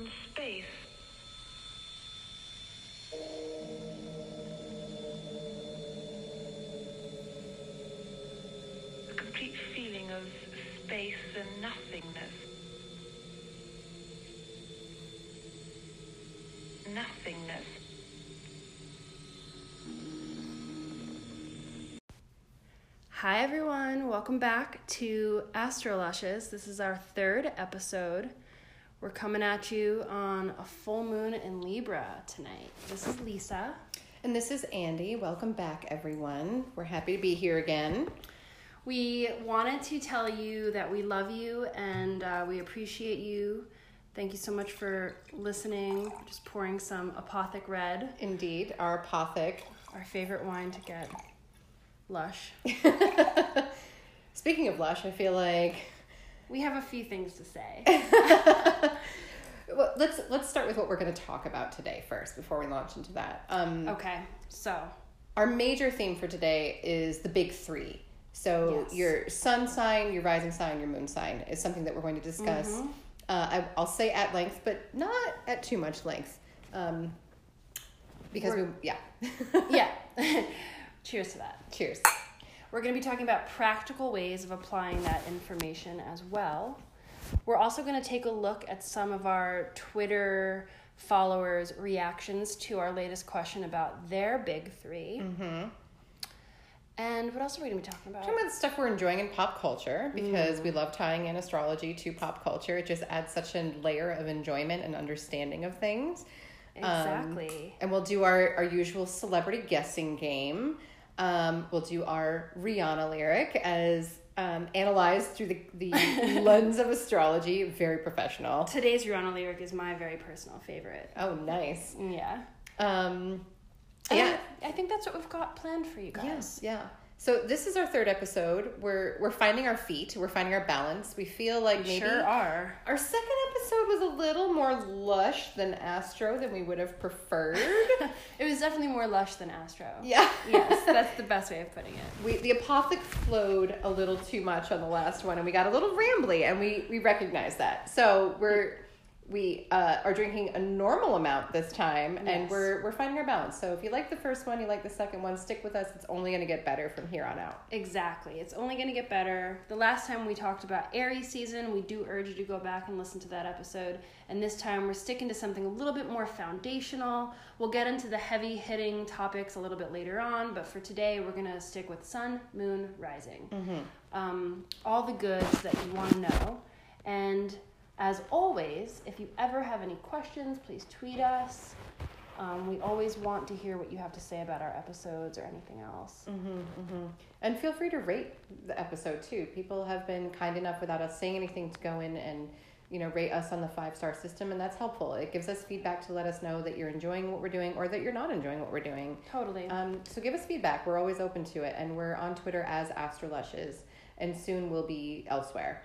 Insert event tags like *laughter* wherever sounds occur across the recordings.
in space. A complete feeling of space and nothingness. Nothingness. Hi, everyone. Welcome back to Astrolushes. This is our third episode. We're coming at you on a full moon in Libra tonight. This is Lisa. And this is Andy. Welcome back, everyone. We're happy to be here again. We wanted to tell you that we love you and uh, we appreciate you. Thank you so much for listening. Just pouring some Apothic Red, Indeed, our apothic. our favorite wine to get lush. *laughs* Speaking of lush, I feel like We have a few things to say. *laughs* well, let's let's start with what we're going to talk about today first before we launch into that. Um, Okay, so Our major theme for today is the big three. So Yes. your sun sign, your rising sign, your moon sign is something that we're going to discuss. Uh, I, I'll say at length, but not at too much length, um, because we We're- yeah. *laughs* yeah. *laughs* Cheers to that. Cheers. We're going to be talking about practical ways of applying that information as well. We're also going to take a look at some of our Twitter followers' reactions to our latest question about their big 3 Mm-hmm. And what else are we going to be talking about? Talking about stuff we're enjoying in pop culture because we love tying in astrology to pop culture. It just adds such a layer of enjoyment and understanding of things. Um, Exactly. and we'll do our, our usual celebrity guessing game. Um, we'll do our Rihanna lyric as um, analyzed through the, the *laughs* lens of astrology. Very professional. Today's Rihanna lyric is my very personal favorite. Oh, nice. Yeah. Um, yeah. I think that's what we've got planned for you guys. Yes, yeah. So this is our third episode. We're we're finding our feet. We're finding our balance. We feel like We maybe sure are. our second episode was a little more lush than Astro than we would have preferred. *laughs* It was definitely more lush than Astro. yeah. Yes, *laughs* that's the best way of putting it. We the apothic flowed a little too much on the last one, and we got a little rambly, and we we recognize that. So we're we uh, are drinking a normal amount this time, and we're we're finding our balance. So if you like the first one, you like the second one, stick with us. It's only going to get better from here on out. Exactly. It's only going to get better. The last time we talked about Aries season, we do urge you to go back and listen to that episode. And this time we're sticking to something a little bit more foundational. We'll get into the heavy hitting topics a little bit later on, but for today we're going to stick with sun, moon, rising. Um, all the goods that you want to know. And as always, if you ever have any questions, please tweet us. Um, we always want to hear what you have to say about our episodes or anything else. Mhm, mhm. And feel free to rate the episode too. People have been kind enough without us saying anything to go in and you know rate us on the five star system, and that's helpful. It gives us feedback to let us know that you're enjoying what we're doing or that you're not enjoying what we're doing. Totally. Um, so give us feedback. We're always open to it, and we're on Twitter as Astrolushes, and soon we'll be elsewhere.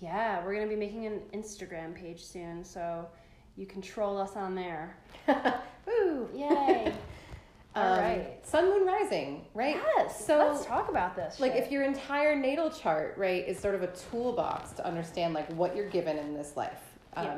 Yeah, we're gonna be making an Instagram page soon, so you can troll us on there. *laughs* Woo! Yay! All *laughs* Um, right. Sun, moon, rising, right? Yes. So let's talk about this. like shit. if your entire natal chart right is sort of a toolbox to understand like what you're given in this life um, Yeah.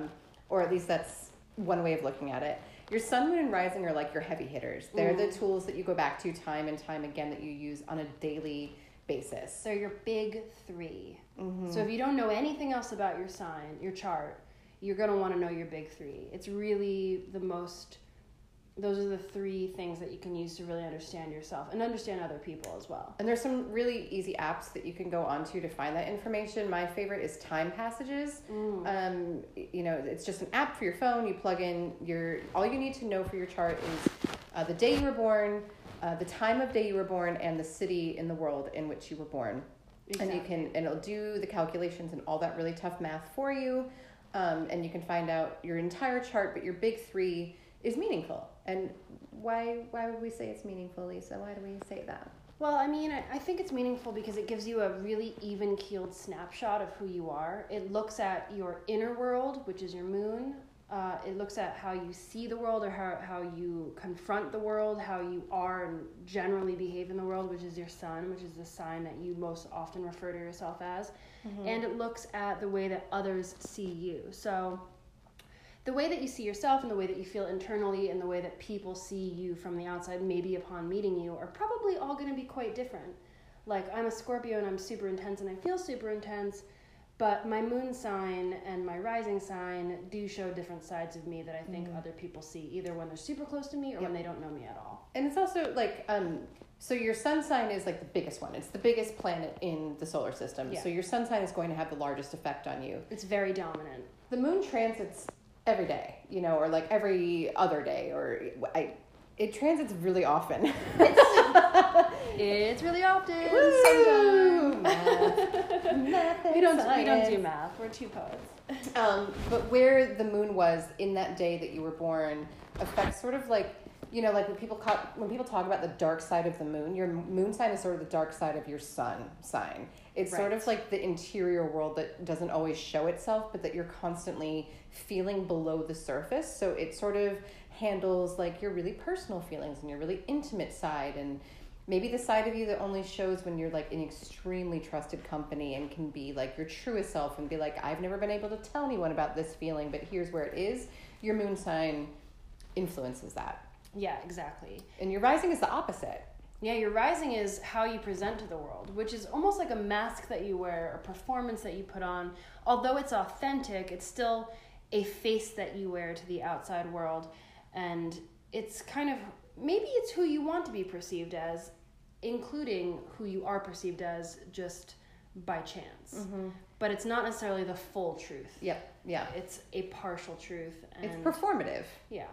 or at least that's one way of looking at it your sun moon and rising are like your heavy hitters they're the tools that you go back to time and time again that you use on a daily basis they're your big 3 Mm-hmm. So if you don't know anything else about your sign, your chart, you're gonna want to know your big three. It's really the most. Those are the three things that you can use to really understand yourself and understand other people as well. and there's some really easy apps that you can go onto to find that information my favorite is time passages um, you know it's just an app for your phone you plug in your all you need to know for your chart is uh, the day you were born uh, the time of day you were born and the city in the world in which you were born and you can and it'll do the calculations and all that really tough math for you um, and you can find out your entire chart but your big three is meaningful and why why would we say it's meaningful lisa why do we say that Well, I mean, I, I think it's meaningful because it gives you a really even keeled snapshot of who you are. It looks at your inner world, which is your moon. Uh, it looks at how you see the world or how, how you confront the world, how you are and generally behave in the world, which is your sun, which is the sign that you most often refer to yourself as. And it looks at the way that others see you. So the way that you see yourself and the way that you feel internally and the way that people see you from the outside, maybe upon meeting you, are probably all going to be quite different. Like, I'm a Scorpio and I'm super intense and I feel super intense, but my moon sign and my rising sign do show different sides of me that I think other people see, either when they're super close to me or when they don't know me at all. And it's also like, um, so your sun sign is like the biggest one. It's the biggest planet in the solar system. Yeah. So your sun sign is going to have the largest effect on you. It's very dominant. The moon transits every day, you know, or like every other day, or I, it transits really often. It's *laughs* really often. Woo! sometimes. Math. Math We don't, we don't do math. We're two poets. Um, but where the moon was in that day that you were born affects sort of like you know like when people ca- when people talk about the dark side of the moon your moon sign is sort of the dark side of your sun sign it's sort of like the interior world that doesn't always show itself but that you're constantly feeling below the surface so it sort of handles like your really personal feelings and your really intimate side and maybe the side of you that only shows when you're like an extremely trusted company and can be like your truest self and be like i've never been able to tell anyone about this feeling but here's where it is your moon sign influences that Yeah, exactly. and your rising is the opposite Yeah, your rising is how you present to the world, which is almost like a mask that you wear, a performance that you put on. Although it's authentic, it's still a face that you wear to the outside world. And it's kind of maybe it's who you want to be perceived as, including who you are perceived as just by chance. Mm-hmm. But it's not necessarily the full truth. yep yeah It's a partial truth. And it's performative yeah.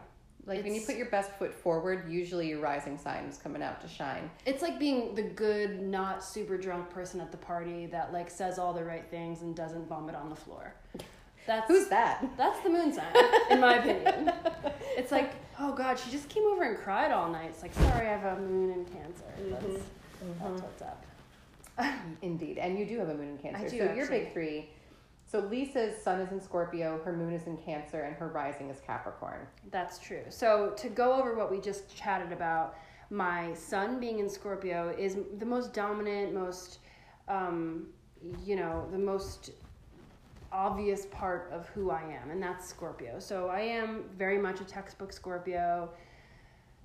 like when you put your best foot forward usually your rising sign is coming out to shine It's like being the good, not super drunk person at the party that like says all the right things and doesn't vomit on the floor. That's who's that that's the moon sign, in my opinion. *laughs* It's like, oh god, she just came over and cried all night. It's like, sorry, I have a moon in Cancer. That's, that's what's up. *laughs* Indeed, and you do have a moon in Cancer. I do, so your actually. big three. So Lisa's sun is in Scorpio, her moon is in Cancer, and her rising is Capricorn. That's true. So to go over what we just chatted about, my sun being in Scorpio is the most dominant, most, um, you know, the most obvious part of who I am, and that's Scorpio. So I am very much a textbook Scorpio,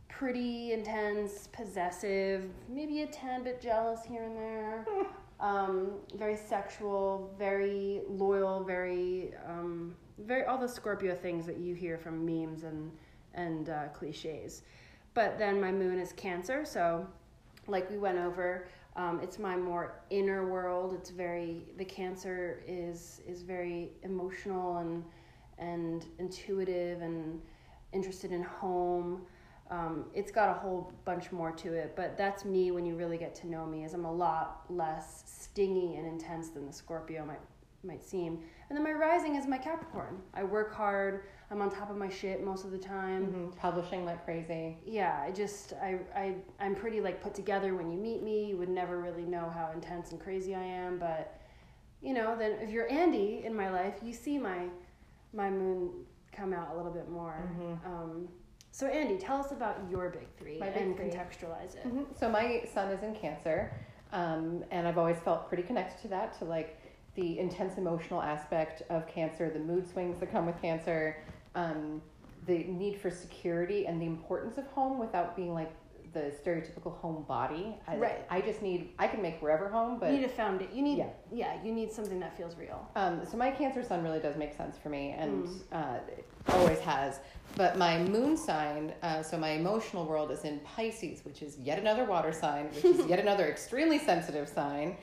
pretty intense, possessive, maybe a tad bit jealous here and there. *laughs* Um, very sexual, very loyal, very, um, very all the Scorpio things that you hear from memes and and uh, cliches. But then my moon is Cancer, so like we went over, um, it's my more inner world. It's very the Cancer is is very emotional and and intuitive and interested in home. Um, it's got a whole bunch more to it, but that's me when you really get to know me. Is I'm a lot less stingy and intense than the Scorpio might might seem. And then my rising is my Capricorn. I work hard. I'm on top of my shit most of the time Mhm, Publishing like crazy. yeah i just I, I i'm pretty like put together when you meet me you would never really know how intense and crazy i am but you know then if you're andy in my life you see my my moon come out a little bit more um, so andy tell us about your big three big and three. contextualize it Mhm. So my sun is in Cancer, um, and I've always felt pretty connected to that, to like the intense emotional aspect of Cancer, the mood swings that come with Cancer, um, the need for security, and the importance of home without being like the stereotypical home body. I, Right. I just need I can make wherever home, but you need a found you need Yeah. yeah. you need something that feels real Um, so my Cancer sun really does make sense for me, and Mm. uh, it always has. But my moon sign, uh, so my emotional world is in Pisces, which is yet another water sign, which is yet *laughs* another extremely sensitive sign.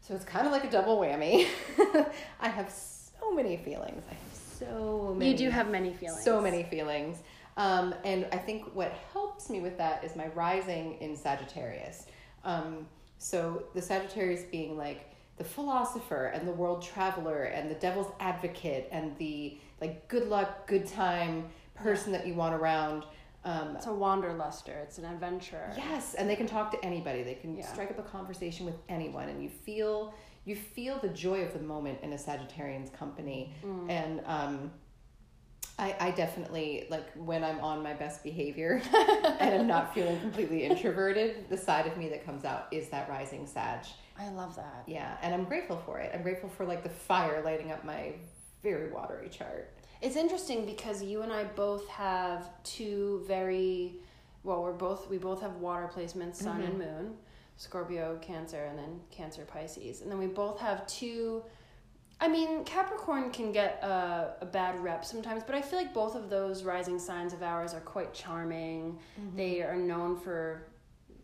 So it's kind of like a double whammy. *laughs* I have so many feelings. I have so many. you do have many feelings So many feelings. Um, and I think what helps me with that is my rising in Sagittarius. Um, so the Sagittarius being like the philosopher and the world traveler and the devil's advocate and the like good luck, good time person that you want around. Um, it's a wanderluster it's an adventure Yes, and they can talk to anybody. They can Yeah. strike up a conversation with anyone, and you feel you feel the joy of the moment in a Sagittarian's company. Mm. And um, I, I definitely like when I'm on my best behavior *laughs* and I'm not feeling completely introverted. The side of me that comes out is that rising Sag. i love that Yeah, and I'm grateful for it. I'm grateful for like the fire lighting up my very watery chart. It's interesting because you and I both have two very well, we're both we both have water placements, sun and moon, Scorpio, Cancer, and then Cancer, Pisces, and then we both have two. I mean, Capricorn can get a, a bad rep sometimes, but I feel like both of those rising signs of ours are quite charming. Mm-hmm. They are known for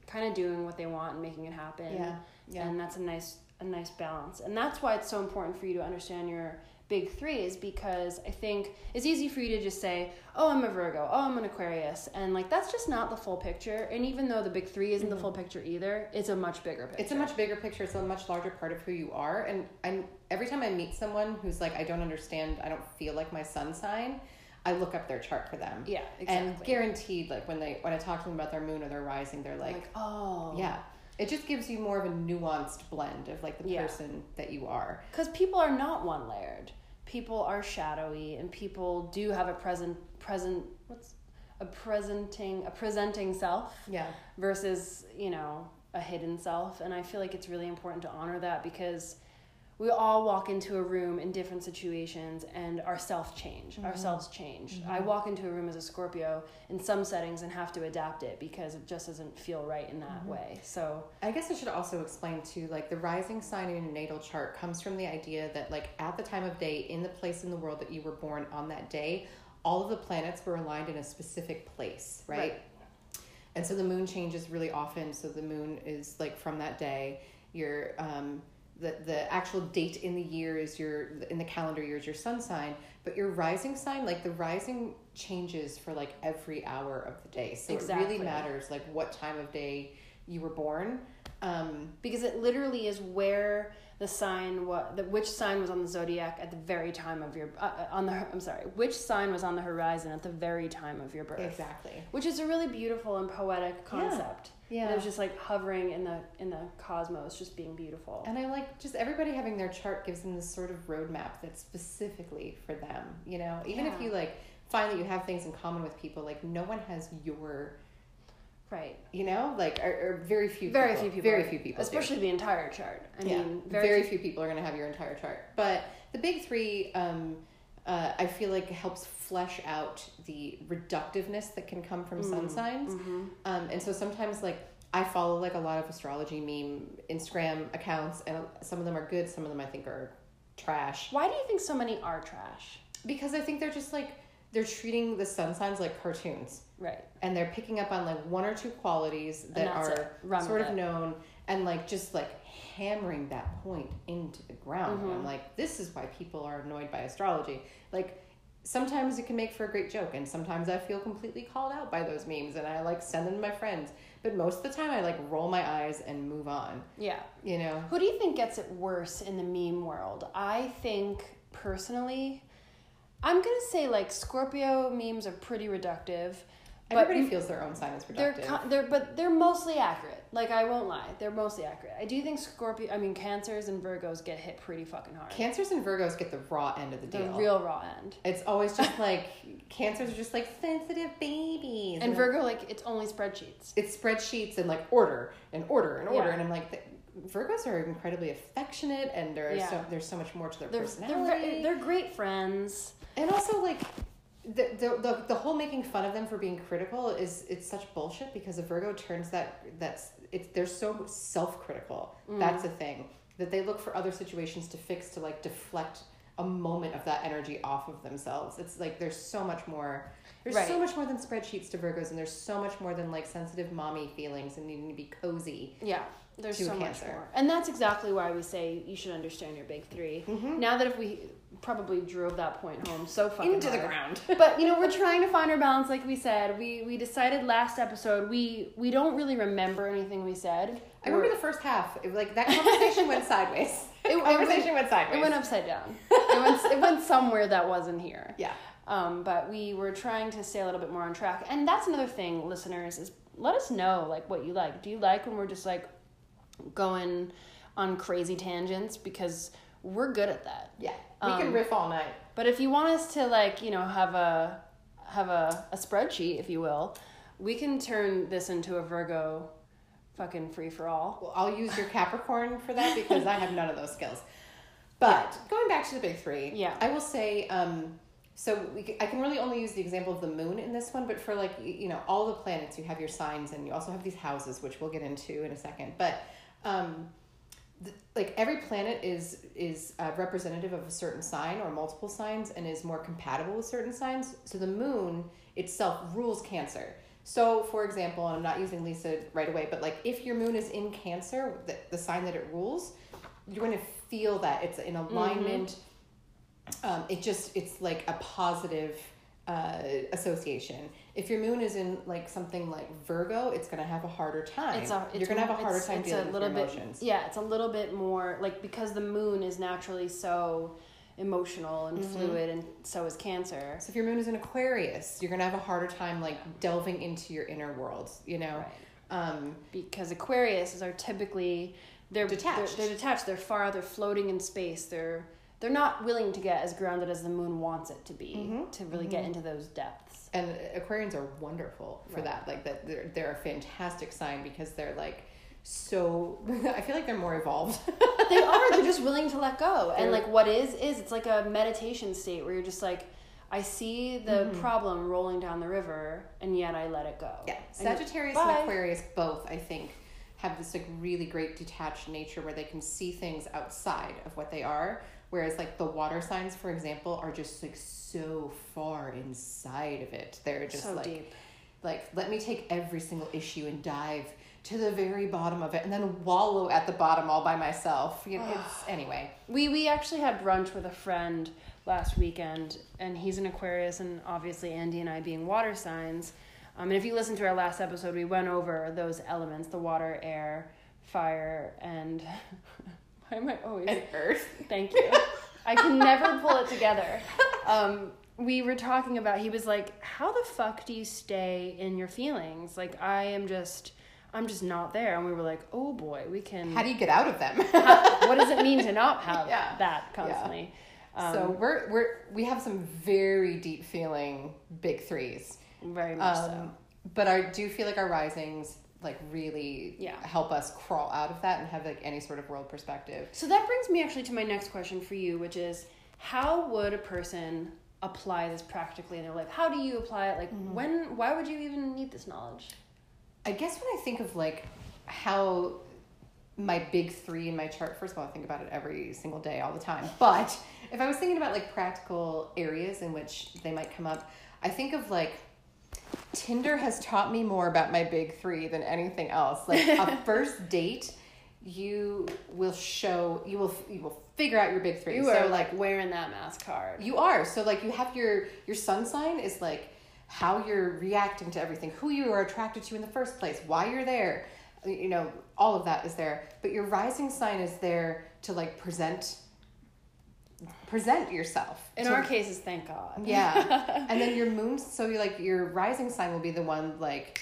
kind of doing what they want and making it happen. Yeah, yeah. And that's a nice a nice balance. And that's why it's so important for you to understand your big three is because I think it's easy for you to just say, "Oh, I'm a Virgo. Oh, I'm an Aquarius," and like that's just not the full picture. And even though the big three isn't the full picture either, it's a much bigger picture. Mm-hmm. It's a much bigger picture. It's a much larger part of who you are. And I'm every time I meet someone who's like, I don't understand, I don't feel like my sun sign, I look up their chart for them. Yeah, exactly. And guaranteed, like when they when I talk to them about their moon or their rising, they're like, like oh yeah. It just gives you more of a nuanced blend of like the Yeah. person that you are. because people are not one layered. People are shadowy, and people do have a present present what's a presenting a presenting self. Yeah. versus you know a hidden self and i feel like it's really important to honor that because we all walk into a room in different situations and our self change Mm-hmm. ourselves change i walk into a room as a scorpio in some settings and have to adapt it because it just doesn't feel right in that Mm-hmm. way so I guess I should also explain too, like the rising sign in your natal chart comes from the idea that, like, at the time of day, in the place in the world that you were born on that day, all of the planets were aligned in a specific place, right? Right. And so the moon changes really often. So the moon is like from that day. Your um, the the actual date in the year is your in the calendar year is your sun sign, but your rising sign, like the rising changes for like every hour of the day. So it really matters like what time of day you were born. Um, because it literally is where the sign what the which sign was on the zodiac at the very time of your uh, uh, on the I'm sorry which sign was on the horizon at the very time of your birth exactly. which is a really beautiful and poetic concept. Yeah. And it was just like hovering in the in the cosmos, just being beautiful. And I like just everybody having their chart gives them this sort of roadmap that's specifically for them. You know, even if you like find that you have things in common with people, like no one has your, right. you know, like or, or very few, Very people, few people. very few people, do. especially the entire chart. I yeah, mean, very, very, few people are going to have your entire chart. But the big three, um, uh, I feel like helps flesh out the reductiveness that can come from Mm, sun signs. mm-hmm. Um, and so sometimes like I follow like a lot of astrology meme Instagram accounts, and some of them are good, some of them I think are trash. Why do you think so many are trash? Because I think they're just like they're treating the sun signs like cartoons, Right. and they're picking up on like one or two qualities that are sort of it. known, and like just like hammering that point into the ground. Mm-hmm. I'm like, this is why people are annoyed by astrology. Like sometimes it can make for a great joke, and sometimes I feel completely called out by those memes, and I like send them to my friends. But most of the time, I like roll my eyes and move on. Yeah. You know. Who do you think gets it worse in the meme world? I think personally, I'm gonna say like Scorpio memes are pretty reductive. but Everybody feels their own sign is reductive. They're they're but they're mostly accurate. Like I won't lie, they're mostly accurate. I do think Scorpio, I mean Cancers and Virgos get hit pretty fucking hard. Cancers and Virgos get the raw end of the deal. the real raw end. It's always just *laughs* like cancers are just like sensitive babies. And Virgo, like it's only spreadsheets. it's spreadsheets and like order and order and order, Yeah. and I'm like, the- Virgos are incredibly affectionate, and there's Yeah. so there's so much more to their They're they're, personality, they're great friends. and also like. The, the, the, the whole making fun of them for being critical is it's such bullshit because a Virgo turns that that's it's they're so self critical Mm. that's a thing that they look for other situations to fix to like deflect a moment of that energy off of themselves. It's like there's so much more there's so much more than spreadsheets to Virgos and there's so much more than like sensitive mommy feelings and needing to be cozy. Yeah, there's To so much more, and that's exactly why we say you should understand your big 3 Mm-hmm. Now that if we probably drove that point home so fucking into the ground. *laughs* But you know we're trying to find our balance like we said. We we decided last episode we we don't really remember anything we said. I remember the first half. It, like that conversation went sideways. *laughs* It- it conversation went sideways. it went upside down. It went it went somewhere that wasn't here. Yeah. Um, but we were trying to stay a little bit more on track. And that's another thing listeners is let us know like what you like. Do you like when we're just like going on crazy tangents because we're good at that yeah we can Um, riff all night but if you want us to like you know have a have a, a spreadsheet if you will we can turn this into a virgo fucking free for all Well, I'll use your Capricorn for that because I have none of those skills. But going back to the big three, Yeah. I will say um, so we, I can really only use the example of the moon in this one, but for like you know all the planets, you have your signs, and you also have these houses, which we'll get into in a second. But um, th- like every planet is is uh, representative of a certain sign or multiple signs, and is more compatible with certain signs. So the moon itself rules Cancer. So, for example, and I'm not using Lisa right away, but like if your moon is in Cancer, the, the sign that it rules, you're going to feel that it's in alignment um, it just it's like a positive uh, association. If your moon is in like something like Virgo, it's gonna have a harder time. It's a, it's You're gonna have a harder time it's dealing a with your bit, emotions. Yeah, it's a little bit more like because the moon is naturally so emotional and Mm-hmm. fluid, and so is Cancer. So if your moon is in Aquarius, you're gonna have a harder time like delving into your inner world. You know, Right. um, Because Aquariuses are typically they're Detached. They're, they're detached. They're far out. They're floating in space. They're they're not willing to get as grounded as the moon wants it to be Mm-hmm. to really get into those depths. and Aquarians are wonderful for Right. that. Like that, they're they're a fantastic sign because they're like so. *laughs* I feel like they're more evolved. *laughs* they are. They're just willing to let go. *laughs* And like what is is it's like a meditation state where you're just like, I see the problem rolling down the river, and yet I let it go. Yeah, Sagittarius Bye. and Aquarius both, I think, have this like really great detached nature where they can see things outside of what they are. Whereas like the water signs, for example, are just like so far inside of it. They're just so like deep. like let me take every single issue and dive to the very bottom of it and then wallow at the bottom all by myself. You know, it's *sighs* anyway. We we actually had brunch with a friend last weekend, and he's an Aquarius, and obviously Andy and I being water signs. Um, and if you listen to our last episode, we went over those elements: the water, air, fire, and *laughs* why am I always And Earth. Thank you. I can never pull it together. Um, we were talking about. He was like, "How the fuck do you stay in your feelings? Like, I am just." I'm just not there, and we were like, "Oh boy, we can." How do you get out of them? *laughs* what does it mean to not *laughs* have Yeah. that constantly? Um, so we're we're we have some very deep feeling big threes. Very much so. Um, but I do feel like our risings like really Yeah. help us crawl out of that and have like any sort of world perspective. So that brings me actually to my next question for you, which is, how would a person apply this practically in their life? How do you apply it? Like, Mm-hmm. when? Why would you even need this knowledge? I guess when I think of like how my big three in my chart, first of all, I think about it every single day, all the time. *laughs* But if I was thinking about like practical areas in which they might come up, I think of like Tinder has taught me more about my big three than anything else. Like a *laughs* first date, you will show you will you will figure out your big three. You so are like like wearing that mask card. you are. So like you have your your sun sign is like how you're reacting to everything, who you are attracted to in the first place, why you're there. You know, all of that is there. But your rising sign is there to like present present yourself. In to- our cases, thank God. yeah. *laughs* and then your moon so you like your rising sign will be the one like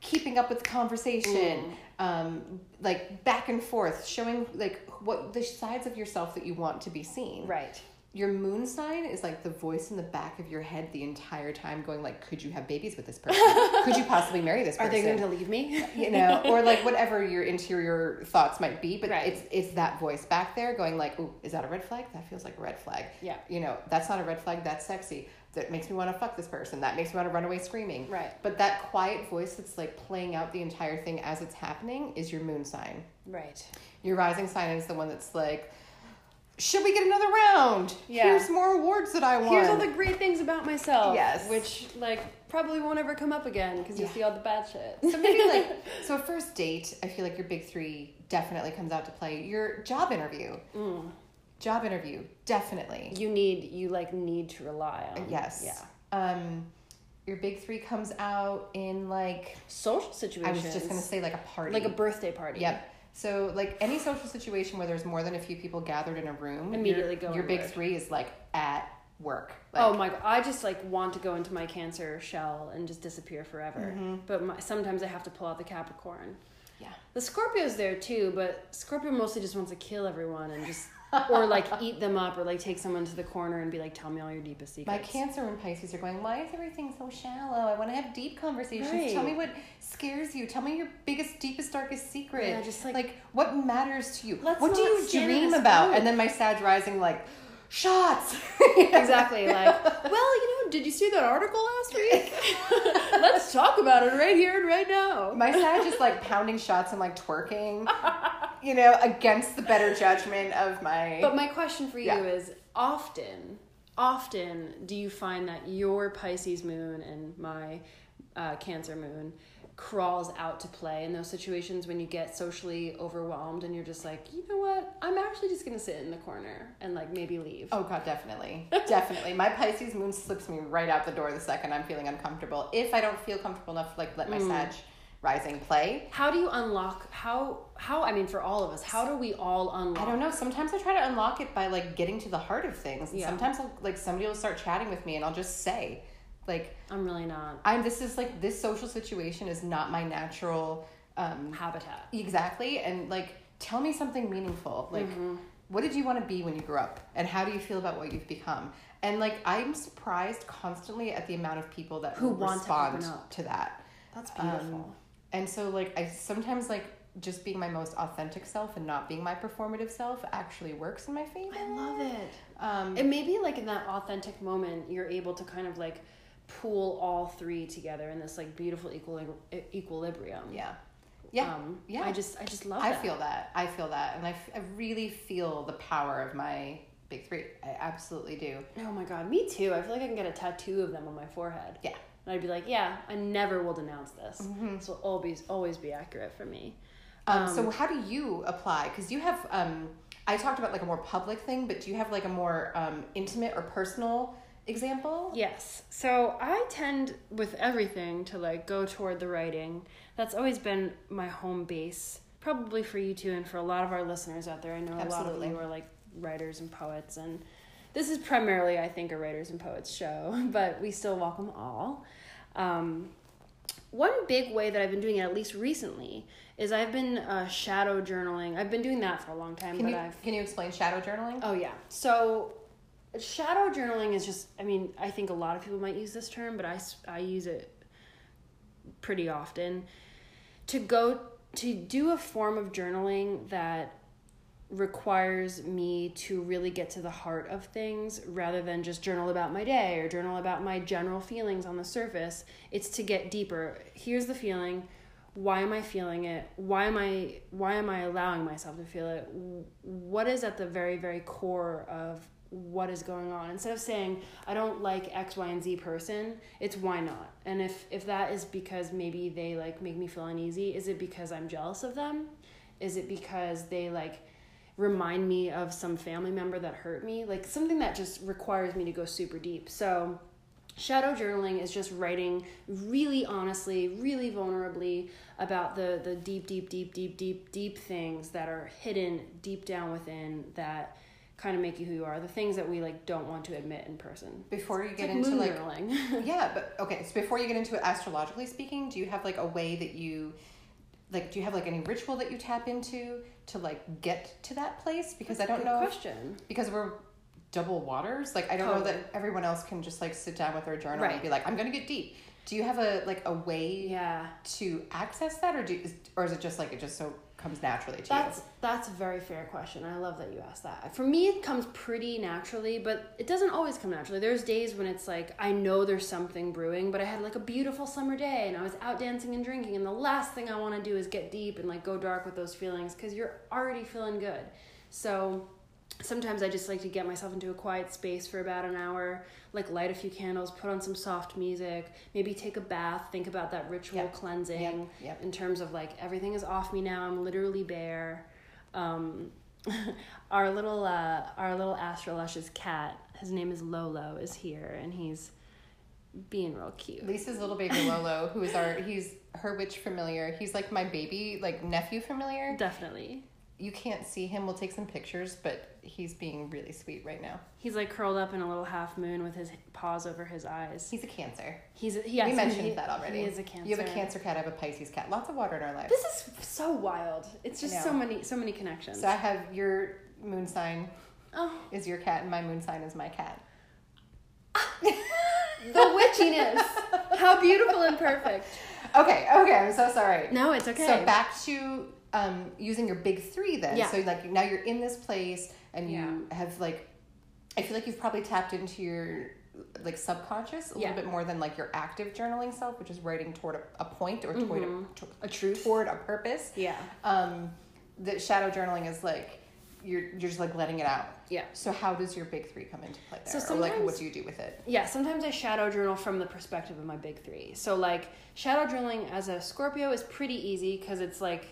keeping up with the conversation um like back and forth showing like what the sides of yourself that you want to be seen Right. Your moon sign is like the voice in the back of your head the entire time going like could you have babies with this person could you possibly marry this person *laughs* Are they going to leave me? *laughs* you know or like whatever your interior thoughts might be but Right. it's it's that voice back there going like Ooh, is that a red flag that feels like a red flag Yeah. you know that's not a red flag that's sexy that makes me want to fuck this person that makes me want to run away screaming Right. but that quiet voice that's like playing out the entire thing as it's happening is your moon sign Right. your rising sign is the one that's like should we get another round Yeah. here's more awards that i want Here's all the great things about myself. Yes. Which, like, probably won't ever come up again because you Yeah. see all the bad shit. so maybe like *laughs* so a first date i feel like your big three definitely comes out to play your job interview Mm. job interview definitely you need, you, like, need to rely on. yes Yeah. um your big three comes out in like Social situations. i was just gonna say like a party Like a birthday party. Yep. So, like any social situation where there's more than a few people gathered in a room, Immediately your, go Your big inward. three is like at work. Like, oh my god! I just like want to go into my Cancer shell and just disappear forever. Mm-hmm. But my, sometimes I have to pull out the Capricorn. Yeah. The Scorpio's there too, but Scorpio mostly just wants to kill everyone and just or like eat them up or like take someone to the corner and be like, "Tell me all your deepest secrets. My. Cancer and Pisces are going. Why is everything so shallow? I want to have deep conversations. Right. Tell me what scares you. Tell me your biggest, deepest, darkest secret. Yeah, just like- what matters to you. What do you dream about? And then my Sag rising like. shots. *laughs* exactly. Like, well, you know, did you see that article last week? *laughs* Let's talk about it right here and right now. My side just like pounding shots and like twerking, *laughs* you know, against the better judgment of my. But my question for you Yeah. is often, often do you find that your Pisces moon and my uh, Cancer moon crawls out to play in those situations when you get socially overwhelmed and you're just like, you know what? I'm actually just gonna sit in the corner and like maybe leave. Oh god, definitely, definitely. My Pisces moon slips me right out the door the second I'm feeling uncomfortable. If I don't feel comfortable enough to like let my Sag rising play, How do you unlock how how I mean for all of us, how do we all unlock I don't know. Sometimes I try to unlock it by like getting to the heart of things. And Yeah. Sometimes I'll, like somebody will start chatting with me, and I'll just say, like, I'm really not I'm. This is like this social situation is not my natural. Um, habitat. exactly, and like tell me something meaningful. Like, Mm-hmm. what did you want to be when you grew up, and how do you feel about what you've become? And like, I'm surprised constantly at the amount of people that Who will want to respond open up. to that. That's Um, beautiful. And so like I sometimes like just being my most authentic self and not being my performative self actually works in my favor. I love it. Um, And maybe like in that authentic moment, you're able to kind of like pool all three together in this like beautiful equal equilibrium. yeah, yeah, Um, yeah. I just I just love I that. feel that. I feel that, and I, f- I really feel the power of my big three. I absolutely do. Oh my god, me too. I feel like I can get a tattoo of them on my forehead. Yeah. And I'd be like, yeah, I never will denounce this. Mm-hmm. This will always always be accurate for me. Um, so how do you apply? Because you have, um, I talked about like a more public thing, but do you have like a more um, intimate or personal example? Yes. So I tend with everything to like go toward the writing. That's always been my home base. Probably for you too, and for a lot of our listeners out there. I know a lot of you are like writers and poets, and this is primarily, I think, a writers and poets show, *laughs* but we still welcome all. Um, one big way that I've been doing it, at least recently, is I've been uh, shadow journaling. I've been doing that for a long time, Can but you I've can you explain shadow journaling? Oh yeah. So shadow journaling is just I mean, I think a lot of people might use this term, but I, I use it pretty often to go to do a form of journaling that requires me to really get to the heart of things rather than just journal about my day or journal about my general feelings on the surface. It's to get deeper. Here's the feeling. Why am I feeling it? Why am I why am I allowing myself to feel it? What is at the very very core of what is going on instead of saying i don't like x y and z person it's why not and if if that is because maybe they like make me feel uneasy is it because i'm jealous of them is it because they like remind me of some family member that hurt me like something that just requires me to go super deep so shadow journaling is just writing really honestly really vulnerably about the the deep deep deep deep deep deep things that are hidden deep down within that kind of make you who you are the things that we like don't want to admit in person Before you get like into like *laughs* yeah, but okay. So before you get into it, astrologically speaking, do you have like a way that you, like, do you have like any ritual that you tap into to like get to that place? Because I don't know. if- question because we're double waters. Like I don't know that everyone else can just like sit down with their journal Right. and be like, I'm gonna get deep. Do you have a like a way yeah to access that, or do is, or is it just like it just so comes naturally to That's you? that's a very fair question. I love that you asked that. For me, it comes pretty naturally, but it doesn't always come naturally. There's days when it's like I know there's something brewing, but I had like a beautiful summer day and I was out dancing and drinking, and the last thing I want to do is get deep and like go dark with those feelings because you're already feeling good. So sometimes I just like to get myself into a quiet space for about an hour, like light a few candles, put on some soft music, maybe take a bath, think about that ritual Yep. cleansing Yep. Yep. in terms of like everything is off me now. I'm literally bare. Um, *laughs* our little uh, our little Astrolush's cat, his name is Lolo, is here and he's being real cute. Lisa's little baby *laughs* Lolo, who is our he's her witch familiar. He's like my baby, like nephew familiar. Definitely. You can't see him. We'll take some pictures, but he's being really sweet right now. He's like curled up in a little half moon with his paws over his eyes. He's a Cancer. He's a, yes, we mentioned he- that already. He is a cancer. You have a Cancer cat. I have a Pisces cat. Lots of water in our lives. This is so wild. It's just so many so many connections. So I have your moon sign oh, is your cat, and my moon sign is my cat. *laughs* the witchiness. How beautiful and perfect. *laughs* Okay, okay, I'm so sorry. No, it's okay. So back to um, using your big three then. Yeah. So like now you're in this place and you Yeah. have like I feel like you've probably tapped into your like subconscious a Yeah. little bit more than like your active journaling self, which is writing toward a, a point or toward Mm-hmm. a, a truth toward a purpose. Yeah. Um, the shadow journaling is like you're you're just like letting it out. Yeah. So how does your big three come into play there? So or like what do you do with it? Yeah, sometimes I shadow journal from the perspective of my big three. So, like, shadow journaling as a Scorpio is pretty easy because it's like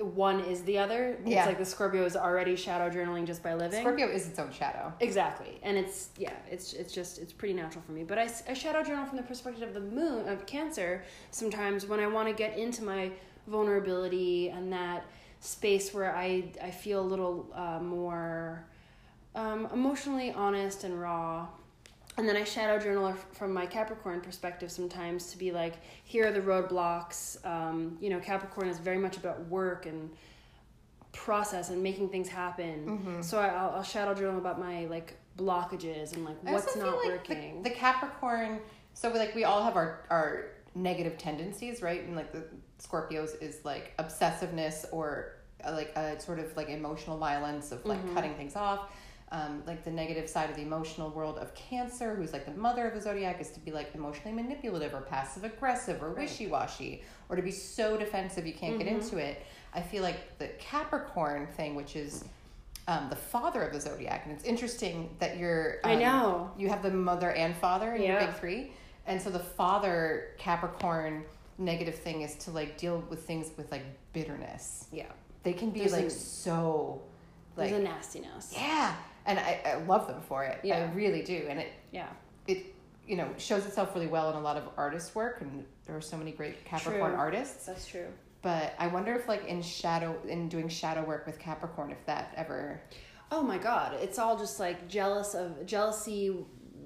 one is the other. Yeah. It's like the Scorpio is already shadow journaling just by living. Scorpio is its own shadow. Exactly, and it's yeah, it's it's just it's pretty natural for me. But I, I shadow journal from the perspective of the moon of Cancer. Sometimes when I want to get into my vulnerability and that space where I I feel a little uh, more um, emotionally honest and raw. And then I shadow journal from my Capricorn perspective sometimes to be like, here are the roadblocks. Um, you know, Capricorn is very much about work and process and making things happen. Mm-hmm. So I, I'll, I'll shadow journal about my like blockages and like what's not like working. The, Capricorn, so like we all have our our negative tendencies, right? And like the Scorpios is like obsessiveness or uh, like a sort of like emotional violence of like Mm-hmm. cutting things off. Um, like the negative side of the emotional world of Cancer, who's like the mother of the zodiac, is to be like emotionally manipulative or passive aggressive or wishy washy or to be so defensive you can't Mm-hmm. get into it. I feel like the Capricorn thing, which is um, the father of the zodiac, and it's interesting that you're. I um, know. you have the mother and father in your big three and so the father capricorn negative thing is to like deal with things with like bitterness yeah, they can be There's like a- so like there's a nastiness. yeah and I, I love them for it. Yeah. i really do. And it Yeah, it you know shows itself really well in a lot of artist work. And there are so many great capricorn True. artists. That's true. but i wonder if like in shadow in doing shadow work with capricorn if that ever Oh my god, it's all just like jealous of jealousy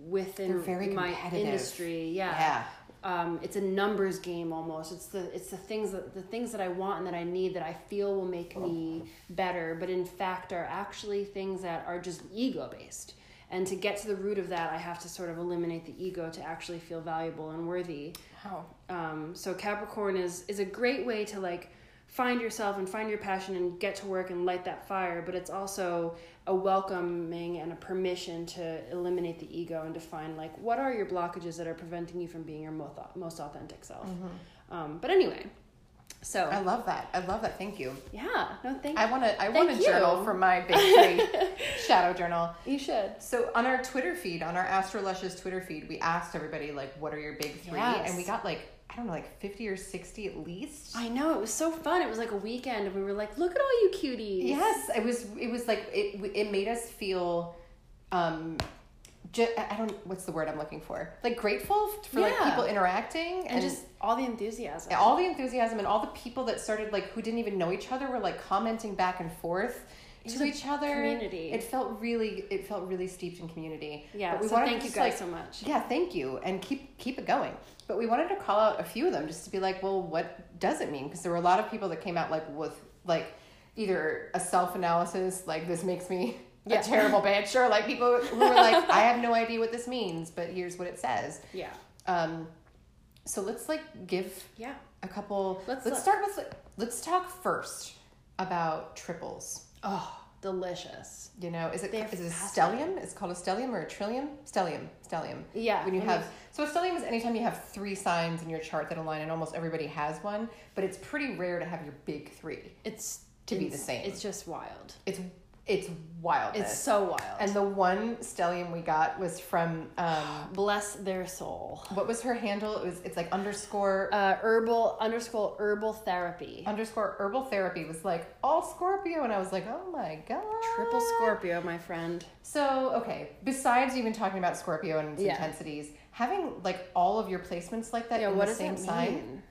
within very my industry. yeah um, it's a numbers game almost. It's the it's the things that the things that I want and that I need that I feel will make me better, but in fact are actually things that are just ego based. And to get to the root of that, I have to sort of eliminate the ego to actually feel valuable and worthy. wow Um, so Capricorn is is a great way to like find yourself and find your passion and get to work and light that fire. But it's also a welcoming and a permission to eliminate the ego and to find like what are your blockages that are preventing you from being your most most authentic self. Um, but anyway, so i love that i love that thank you yeah, no, thank I want to. I want a journal for my big three *laughs* shadow journal. you should. So on our Twitter feed, on our Astrolushes Twitter feed, we asked everybody like, "What are your big three? Yes. And we got like I don't know, like fifty or sixty at least. I know it was so fun. It was like a weekend, and we were like, "Look at all you cuties!" yes, it was. It was like it. It made us feel. Um, ju- I don't. What's the word I'm looking for? Like grateful for like people interacting and just all the enthusiasm. all the enthusiasm and all the people that started like who didn't even know each other were like commenting back and forth to each other community. it felt really it felt really steeped in community yeah. But we so wanted thank you guys like- so much. yeah thank you and keep keep it going but we wanted to call out a few of them just to be like well what does it mean because there were a lot of people that came out like with like either a self-analysis like this makes me Yeah. a terrible bitch or like people who were like i have no idea what this means but here's what it says *laughs* Yeah. um so let's like give Yeah. a couple. Let's Let's, look. start with. Let's talk first about triples. Oh, delicious. You know, is it They're is it a stellium? It's called a stellium or a trillium? Stellium. Stellium. Yeah. When you have so a stellium is anytime you have three signs in your chart that align, and almost everybody has one, but it's pretty rare to have your big three. it's to be the same. It's just wild. It's it's wild. It's so wild. and the one stellium we got was from um, *gasps* bless their soul. what was her handle? It was it's like underscore Uh, herbal underscore herbal therapy. underscore herbal therapy was like all Scorpio, and I was like, oh my god, Triple Scorpio, my friend. So okay, besides even talking about Scorpio and its Yeah. intensities, having like all of your placements like that Yeah, in the same sign?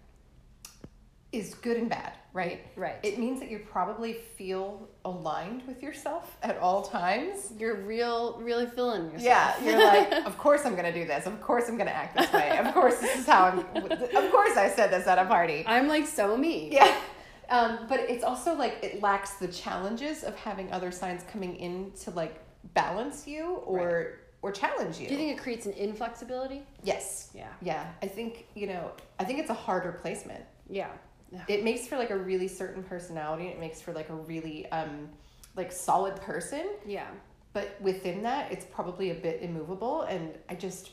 Is good and bad, right? Right. It means that you probably feel aligned with yourself at all times. You're real, really feeling yourself. Yeah, *laughs* you're like, of course I'm gonna do this. Of course I'm gonna act this way. Of course this is how I'm. *laughs* Of course I said this at a party. I'm like so me. Yeah. Um, but it's also like it lacks the challenges of having other signs coming in to like balance you or or challenge you. Do you think it creates an inflexibility? yes. Yeah. Yeah. I think, you know, I think it's a harder placement. Yeah. It makes for like a really certain personality. It makes for like a really um like solid person. Yeah. but within that, it's probably a bit immovable. And I just,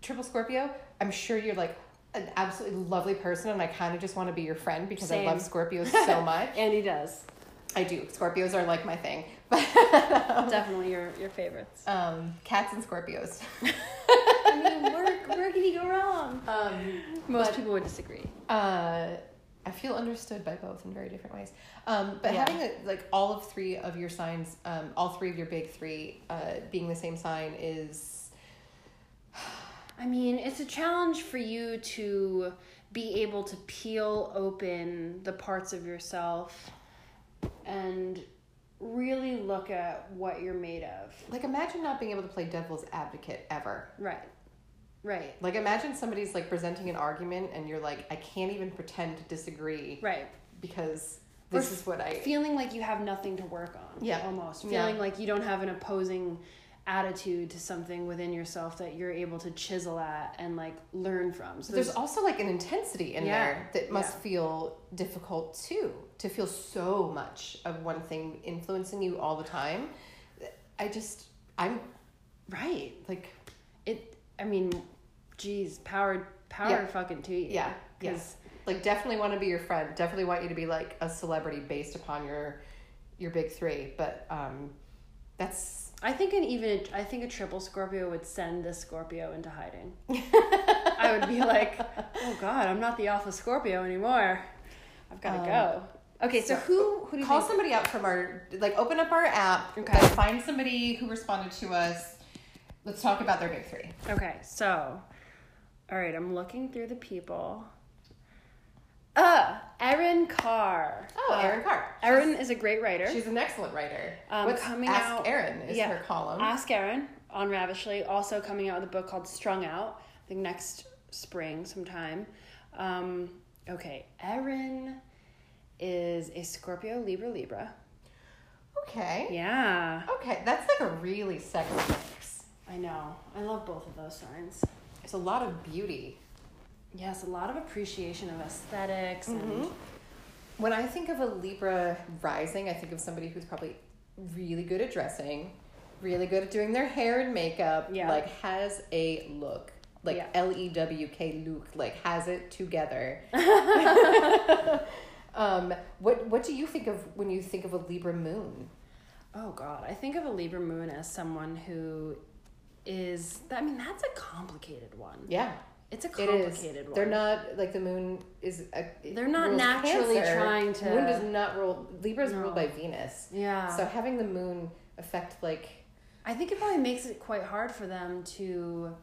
triple Scorpio, I'm sure you're like an absolutely lovely person, and I kind of just want to be your friend because I love Scorpios *laughs* so much. And he does. I do. Scorpios are like my thing. but *laughs* Definitely your your favorites. um, cats and Scorpios. *laughs* I mean, where where can you go wrong? Um, Most but- people would disagree. uh, I feel understood by both in very different ways. Um, but Yeah. having a, like all of three of your signs, um, all three of your big three, uh, being the same sign is *sighs* I mean, it's a challenge for you to be able to peel open the parts of yourself and really look at what you're made of. like imagine not being able to play devil's advocate ever. Right. Right. Like imagine somebody's like presenting an argument and you're like, I can't even pretend to disagree Right. because Or this is what I Feeling like you have nothing to work on. Yeah. Almost. Yeah. Feeling like you don't have an opposing attitude to something within yourself that you're able to chisel at and like learn from. So there's also like an intensity in Yeah. there that must Yeah. feel difficult too to feel so much of one thing influencing you all the time i just i'm right. like It I mean, geez, power power Yeah. fucking to you. yeah yes like definitely want to be your friend definitely want you to be like a celebrity based upon your your big three but um that's I think an even I think a triple Scorpio would send this Scorpio into hiding. *laughs* I would be like, oh God, I'm not the alpha Scorpio anymore. I've got to Um, go. Okay, so, so- who who do you call think? somebody up from our like open up our app Okay. find somebody who responded to us let's talk about their big three Okay, so all right, I'm looking through the people. Uh, Erin Khar. oh Uh, Erin Khar Erin is a great writer. she's an excellent writer Um, What's coming Ask out- Erin is yeah. her column Ask Erin on Ravishly, also coming out with a book called Strung Out, I think next spring sometime. Um, okay, Erin is a Scorpio Libra Libra. okay Yeah, Okay, that's like a really sexy mix. I know. I love both of those signs. There's a lot of beauty. Yes, a lot of appreciation of aesthetics and Mhm. When I think of a Libra rising, I think of somebody who's probably really good at dressing, really good at doing their hair and makeup, Yeah. like has a look. Like Yeah. L E W K look, like has it together. *laughs* *laughs* um, what what do you think of when you think of a Libra moon? oh god, I think of a Libra moon as someone who is I mean, that's a complicated one. Yeah, It's a complicated is. one. They're not like the moon is. A, They're not naturally Cancer. trying to- Moon does not rule. Libra's No. ruled by Venus. Yeah. So having the moon affect like I think it probably makes it quite hard for them to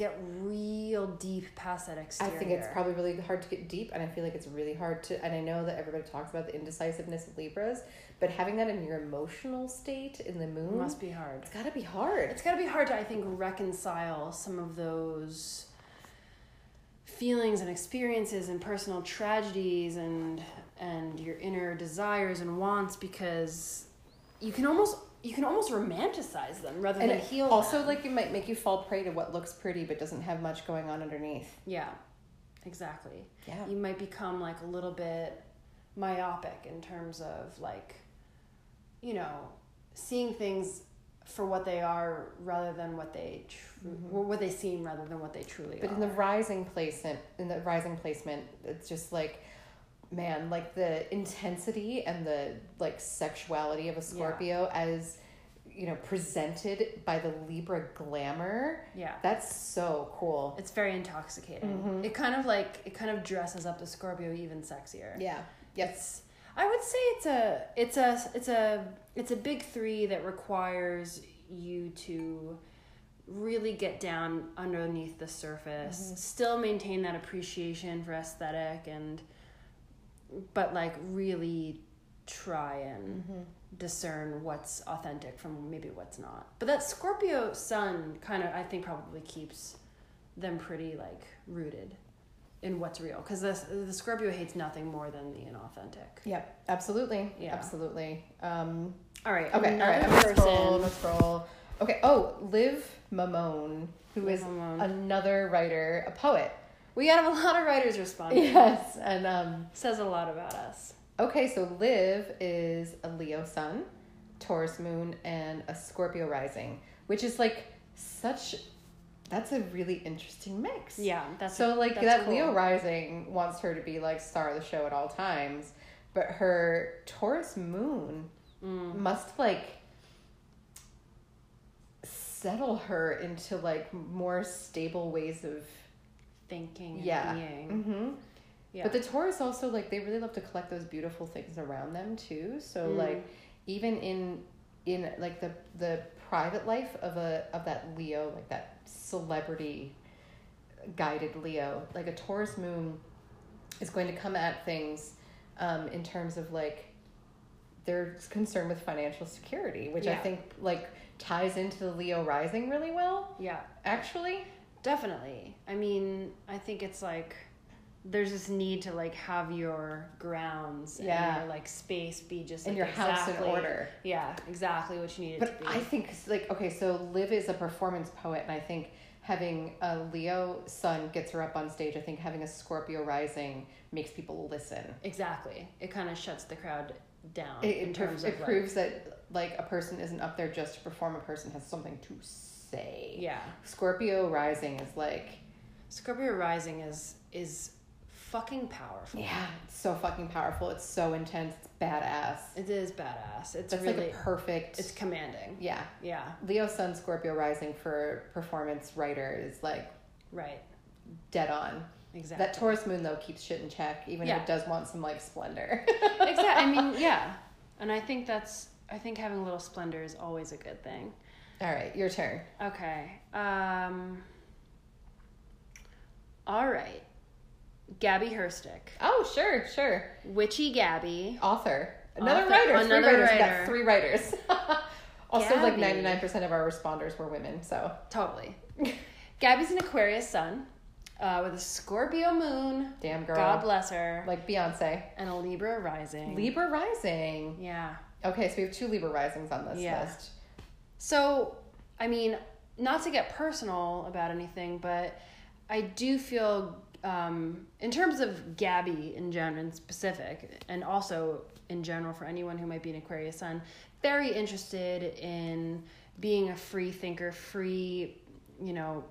get real deep past that exterior. I think it's probably really hard to get deep, and I feel like it's really hard to. And I know that everybody talks about the indecisiveness of Libras, but having that in your emotional state in the moon, must be hard. it's got to be hard. It's got to be hard to I think reconcile some of those feelings and experiences and personal tragedies and and your inner desires and wants because you can almost you can almost romanticize them rather and than heal also them. like it might make you fall prey to what looks pretty but doesn't have much going on underneath. yeah exactly Yeah. you might become like a little bit myopic in terms of like you know seeing things for what they are rather than what they tru- or what they seem rather than what they truly Mm-hmm. But in the rising placement, in the rising placement, it's just like, man, like the intensity and the like sexuality of a Scorpio as, you know, presented by the Libra glamour. yeah That's so cool. it's very intoxicating Mhm. it kind of like it kind of dresses up the scorpio even sexier Yeah. Yes. I would say it's a it's a it's a it's a big three that requires you to really get down underneath the surface, Mm-hmm. still maintain that appreciation for aesthetic and but like really try and Mm-hmm. discern what's authentic from maybe what's not. But that Scorpio sun kind of I think probably keeps them pretty like rooted in what's real because the the Scorpio hates nothing more than the inauthentic. Yep. Absolutely. Yeah. Absolutely. Um, All right. okay. All right. I'm gonna scroll. I'm person. gonna scroll. Okay. Oh, Liv Mammone, who Liv is Mammone. another writer, a poet. We got a lot of writers responding. Yes. And um, Says a lot about us. Okay, so Liv is a Leo sun. Taurus moon, and a Scorpio rising, which is like such. That's a really interesting mix. Yeah, that's so like that's that cool. Leo rising wants her to be like star of the show at all times, but her Taurus moon Mm. must like settle her into like more stable ways of thinking and yeah. being. hmm Yeah. But the Taurus also like they really love to collect those beautiful things around them too. So Mm. like even in in like the the private life of a of that Leo, like that celebrity guided Leo, like a Taurus moon is going to come at things um, in terms of like they're concerned with financial security, which I think like ties into the Leo rising really well. yeah, Actually, definitely. I mean, I think it's like there's this need to like have your grounds Yeah. and your like space be just in like, your house in order. Yeah, exactly what you need it But to be. I think like okay, so Liv is a performance poet, and I think having a Leo sun gets her up on stage. I think having a Scorpio rising makes people listen. exactly. It kind of shuts the crowd down It, in it, terms it of like, proves that like a person isn't up there just to perform. A person has something to say. Yeah. Scorpio rising is like Scorpio rising is is fucking powerful. yeah, it's so fucking powerful. It's so intense. It's badass. It is badass. It's That's really like perfect. it's commanding. yeah. Yeah, Leo sun Scorpio rising for performance writer is like right. dead on. Exactly. That Taurus moon though keeps shit in check, even Yeah. if it does want some like splendor. exactly. I mean, *laughs* yeah. And I think that's I think having a little splendor is always a good thing. All right, your turn. Okay. Um All right. Gabby Herstik. Oh, sure, sure. Witchy Gabby. Author, another Author- writer, three another writers. We got writer. three writers. *laughs* also, like ninety nine percent of our responders were women. So Totally. *laughs* Gabby's an Aquarius sun uh, with a Scorpio moon. damn girl, God bless her. like Beyonce. and a Libra rising. Libra rising. Yeah. Okay, so we have two Libra risings on this Yeah. list. So, I mean, not to get personal about anything, but I do feel, um, in terms of Gabby in general, in specific, and also in general for anyone who might be an Aquarius sun, very interested in being a free thinker, free, you know,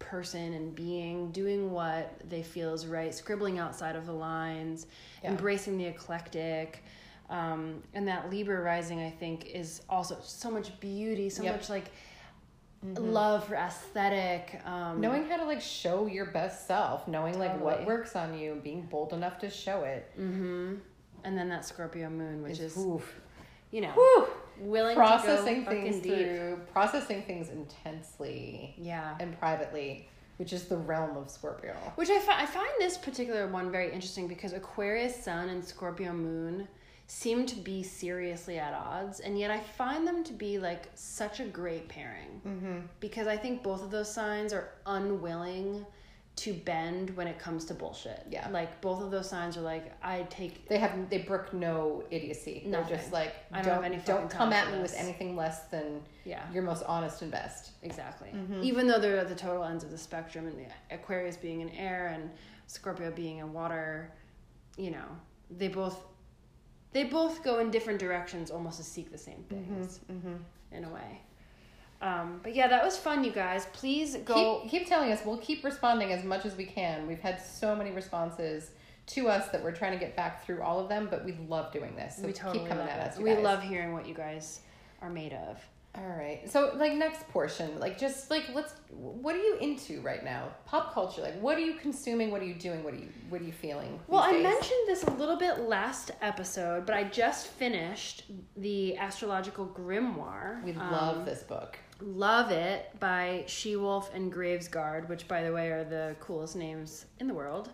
person and being, doing what they feel is right, scribbling outside of the lines, Yeah. embracing the eclectic. Um, and that Libra rising, I think, is also so much beauty, so Yep. much like love for aesthetic. Um, Knowing how to like show your best self, knowing like what works on you, being bold enough to show it. hmm And then that Scorpio moon, which is, oof. you know, Whew. willing processing to go things deep. through processing things intensely Yeah. and privately, which is the realm of Scorpio. Which I, fi- I find this particular one very interesting because Aquarius Sun and Scorpio Moon seem to be seriously at odds, and yet I find them to be like such a great pairing Mm-hmm. because I think both of those signs are unwilling to bend when it comes to bullshit. Yeah. Like both of those signs are like, I take. They have they brook no idiocy. Nothing. They're just like I don't don't have any don't come at me with anything less than Yeah. your most honest and best. Exactly. Mm-hmm. Even though they're at the total ends of the spectrum, and the Aquarius being an air and Scorpio being a water, you know, they both they both go in different directions, almost to seek the same things Mm-hmm. in a way. Um, but yeah, that was fun, you guys. Please go. Keep, keep telling us. We'll keep responding as much as we can. We've had so many responses to us that we're trying to get back through all of them, but we love doing this. So we totally keep coming love at us. We love hearing what you guys are made of. All right. So like next portion, like just like let's what are you into right now? Pop culture. Like what are you consuming? What are you doing? What are you what are you feeling? Well, I days? mentioned this a little bit last episode, but I just finished the astrological grimoire. we Um, love this book. Love It by She Wolf and Gravesguard, which, by the way, are the coolest names in the world.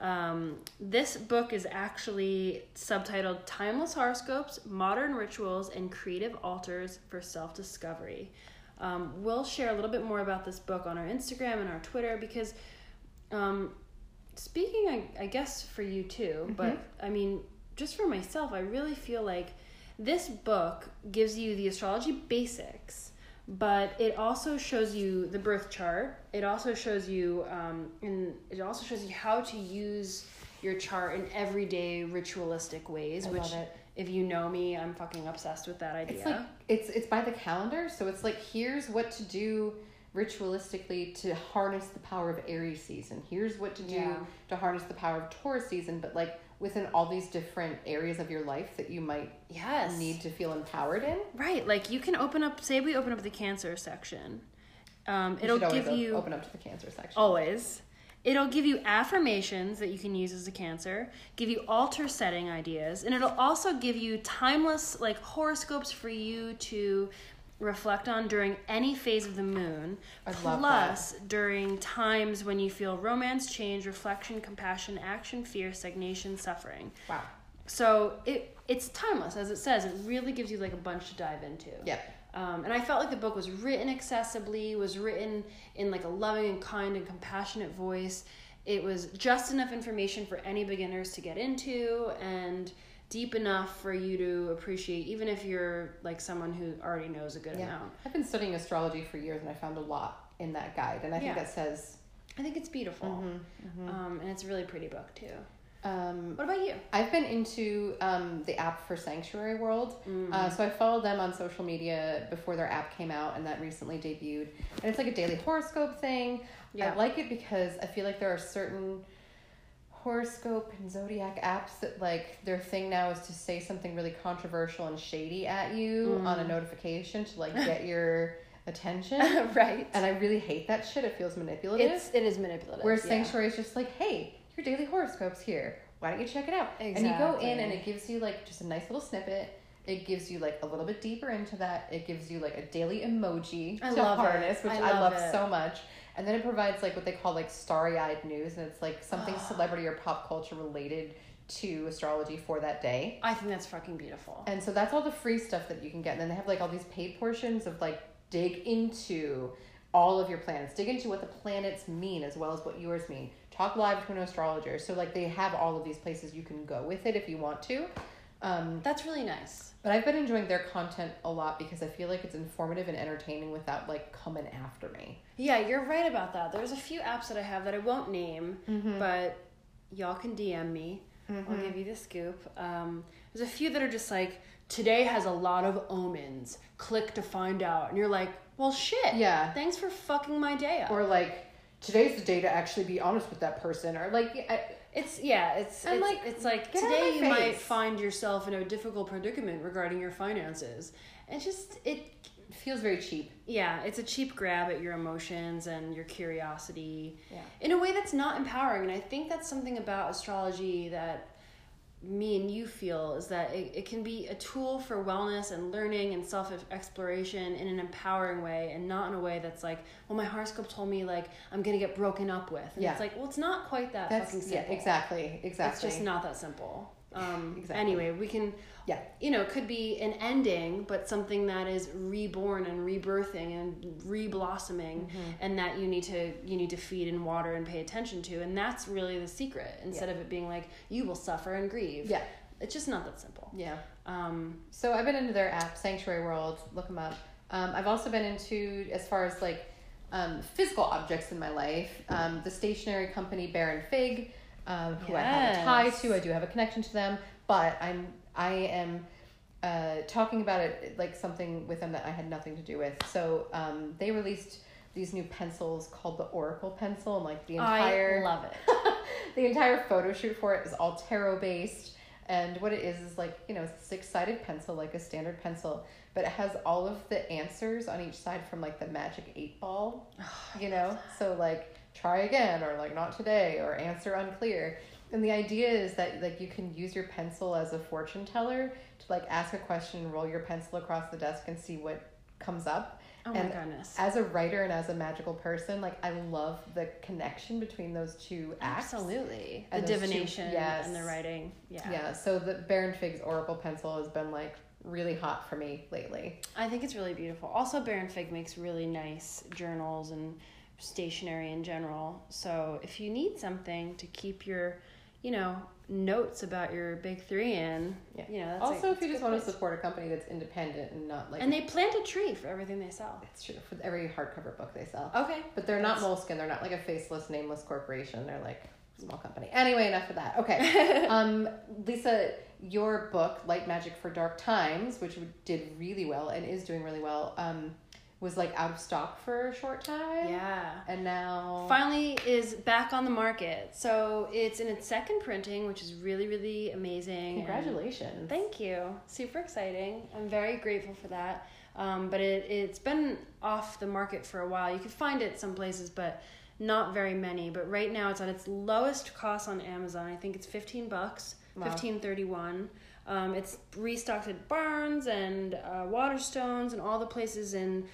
Um, this book is actually subtitled Timeless Horoscopes, Modern Rituals, and Creative Altars for Self Discovery. Um, we'll share a little bit more about this book on our Instagram and our Twitter because, um, speaking, I, I guess, for you too, but I mean, just for myself, I really feel like this book gives you the astrology basics but it also shows you the birth chart it also shows you um, and it also shows you how to use your chart in everyday ritualistic ways I which love it. if you know me, I'm fucking obsessed with that idea. It's like it's it's by the calendar, so it's like here's what to do ritualistically to harness the power of Aries season. Here's what to do Yeah. to harness the power of Taurus season, but like within all these different areas of your life that you might yes. need to feel empowered in. Right, like you can open up. Say we open up the cancer section. Um, it'll give you open up to the cancer section. always. It'll give you affirmations that you can use as a cancer, give you altar setting ideas, and it'll also give you timeless like horoscopes for you to reflect on during any phase of the moon. I love plus during times when you feel romance, change, reflection, compassion, action, fear, stagnation, suffering. Wow. So it it's timeless, as it says. It really gives you like a bunch to dive into. Yep. Um, and I felt like the book was written accessibly, was written in like a loving and kind and compassionate voice. It was just enough information for any beginners to get into and deep enough for you to appreciate, even if you're like someone who already knows a good Yeah. amount. I've been studying astrology for years and I found a lot in that guide. And I think Yeah. that says I think it's beautiful. Mm-hmm. Um, and it's a really pretty book too. um, What about you? I've been into um, the app for Sanctuary World. Mm-hmm. Uh, so I followed them on social media before their app came out, and that recently debuted. And it's like a daily horoscope thing. Yeah. I like it because I feel like there are certain horoscope and zodiac apps that like their thing now is to say something really controversial and shady at you on a Mm. notification to like get *laughs* your attention. *laughs* right. And I really hate that shit. It feels manipulative. It's it is manipulative. Whereas yeah. Sanctuary is just like, hey, your daily horoscope's here. Why don't you check it out? And you go in and it gives you like just a nice little snippet. It gives you like a little bit deeper into that. It gives you like a daily emoji I to love it. which I I, love love so much. And then it provides like what they call like starry eyed news, and it's like something *gasps* celebrity or pop culture related to astrology for that day. I think that's fucking beautiful. And so that's all the free stuff that you can get. And then they have like all these paid portions of like dig into all of your planets, dig into what the planets mean as well as what yours mean. Talk live to an astrologer. So like they have all of these places you can go with it if you want to. Um, That's really nice. but I've been enjoying their content a lot because I feel like it's informative and entertaining without like coming after me. Yeah, you're right about that. There's a few apps that I have that I won't name, Mm-hmm. but y'all can DM me. I'll give you the scoop. Um, there's a few that are just like, today has a lot of omens. Click to find out. And you're like, well, shit. Yeah. Thanks for fucking my day up. Or like today's the day to actually be honest with that person or like I, It's yeah, it's I'm it's like, it's like get out of today you might find yourself in a difficult predicament regarding your finances. And just it it feels very cheap. yeah, it's a cheap grab at your emotions and your curiosity Yeah. in a way that's not empowering. And I think that's something about astrology that me and you feel is that it, it can be a tool for wellness and learning and self exploration in an empowering way and not in a way that's like, well, my horoscope told me like I'm gonna get broken up with. And Yeah. it's like, well, it's not quite that That's fucking yeah, simple. exactly, exactly. It's just not that simple. Um, Exactly. Anyway, we can, Yeah. you know, it could be an ending, but something that is reborn and rebirthing and reblossoming, Mm-hmm. and that you need to you need to feed and water and pay attention to, and that's really the secret. Instead of it being like you will suffer and grieve. Yeah. it's just not that simple. Yeah. Um, So I've been into their app, Sanctuary World. Look them up. Um, I've also been into as far as like um, physical objects in my life. Um, the stationery company Baron Fig, um, who I have a tie to. I do have a connection to them, but I'm I am uh, talking about it like something with them that I had nothing to do with. So um, they released these new pencils called the Oracle pencil, and like the entire I love it. *laughs* the entire photo shoot for it is all tarot based and what it is is like you know six sided pencil like a standard pencil but it has all of the answers on each side from like the magic eight ball *sighs* you know so like try again or like not today or answer unclear and the idea is that like you can use your pencil as a fortune teller to like ask a question roll your pencil across the desk and see what comes up Oh and my goodness. as a writer and as a magical person like i love the connection between those two acts Absolutely. The And two- divination yes. and the writing. Yeah. yeah so the baron fig's oracle pencil has been like really hot for me lately I think it's really beautiful. Also, Baron Fig makes really nice journals and stationery in general. So if you need something to keep your, you know, notes about your big three in, yeah you know, that's also if you just want to support a company that's independent and not like And they plant a tree for everything they sell. it's true for every hardcover book they sell Okay. but they're not That's- Moleskine they're not like a faceless nameless corporation they're like small company. Anyway, enough of that. Okay. *laughs* um, Lisa, your book, Light Magic for Dark Times, which did really well and is doing really well, um, was like out of stock for a short time. Yeah. And now. Finally is back on the market. So it's in its second printing, which is really, really amazing. and- Congratulations. Thank you. Super exciting. I'm very grateful for that. Um, but it, it's been off the market for a while. You could find it some places, but not very many. But right now it's at its lowest cost on Amazon. I think it's 15 bucks, Wow. 15.31. Um, it's restocked at Barnes and uh, Waterstones and all the places in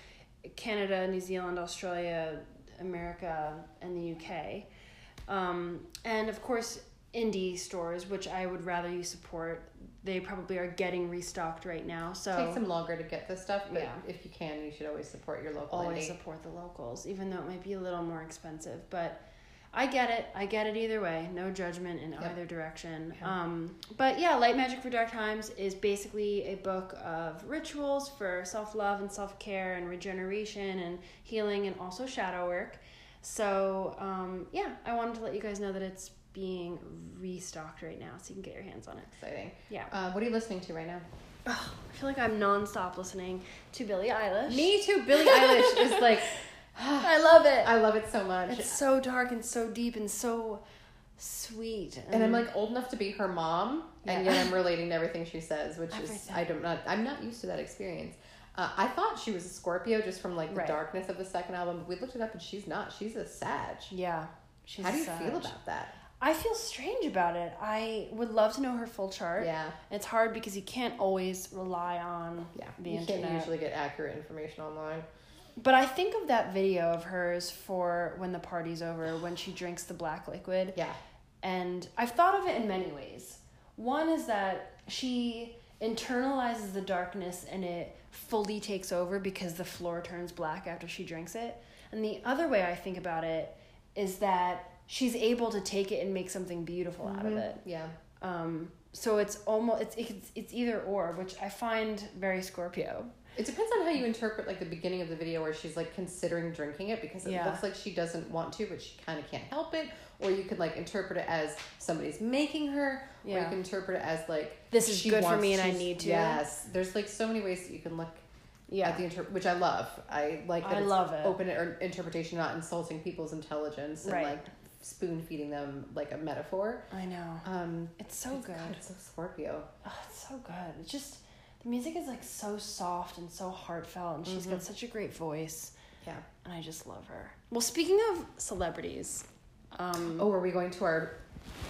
Canada, New Zealand, Australia, America, and the UK. Um, and of course, indie stores, which I would rather you support. They probably are getting restocked right now. So takes them longer to get this stuff, but Yeah. if you can, you should always support your local always indie. support the locals, even though it might be a little more expensive. But I get it. I get it either way. No judgment in Yep. either direction. Okay. Um, but yeah, Light Magic for Dark Times is basically a book of rituals for self love and self care and regeneration and healing and also shadow work. So um, yeah, I wanted to let you guys know that it's being restocked right now, so you can get your hands on it. Exciting. Yeah. Uh, what are you listening to right now? Oh, I feel like I'm nonstop listening to Billie Eilish. Me too. Billie Eilish is like, *laughs* *sighs* I love it. I love it so much. It's so dark and so deep and so sweet. and I'm like old enough to be her mom, and yet I'm relating to everything she says, which is I don't not I'm not used to that experience. Uh, I thought she was a Scorpio just from like the Right. darkness of the second album, but we looked it up and she's not. She's a Sag. yeah. She's How do you Sag. feel about that? I feel strange about it. I would love to know her full chart. Yeah, It's hard because you can't always rely on yeah. the you internet. can't usually get accurate information online. But I think of that video of hers for when the party's over, when she drinks the black liquid. Yeah, And I've thought of it in many ways. One is that she internalizes the darkness and it fully takes over because the floor turns black after she drinks it. And the other way I think about it is that she's able to take it and make something beautiful out of it. yeah. Um, so it's almost it's, it's it's either or, which I find very Scorpio. It depends on how you interpret like the beginning of the video where she's like considering drinking it because it Yeah. looks like she doesn't want to, but she kind of can't help it. Or you could like interpret it as somebody's making her, or you can interpret it as like This is good for me and I need to. Yes, there's like so many ways that you can look Yeah. at the inter, which I love. I like that I love it. open or interpretation, not insulting people's intelligence and Right. like spoon feeding them like a metaphor. I know. Um, It's so it's, good. God, it's so Scorpio. Oh, it's so good. It's just the music is like so soft and so heartfelt, and she's got such a great voice, Yeah. and I just love her. Well, speaking of celebrities, um, Oh, are we going to our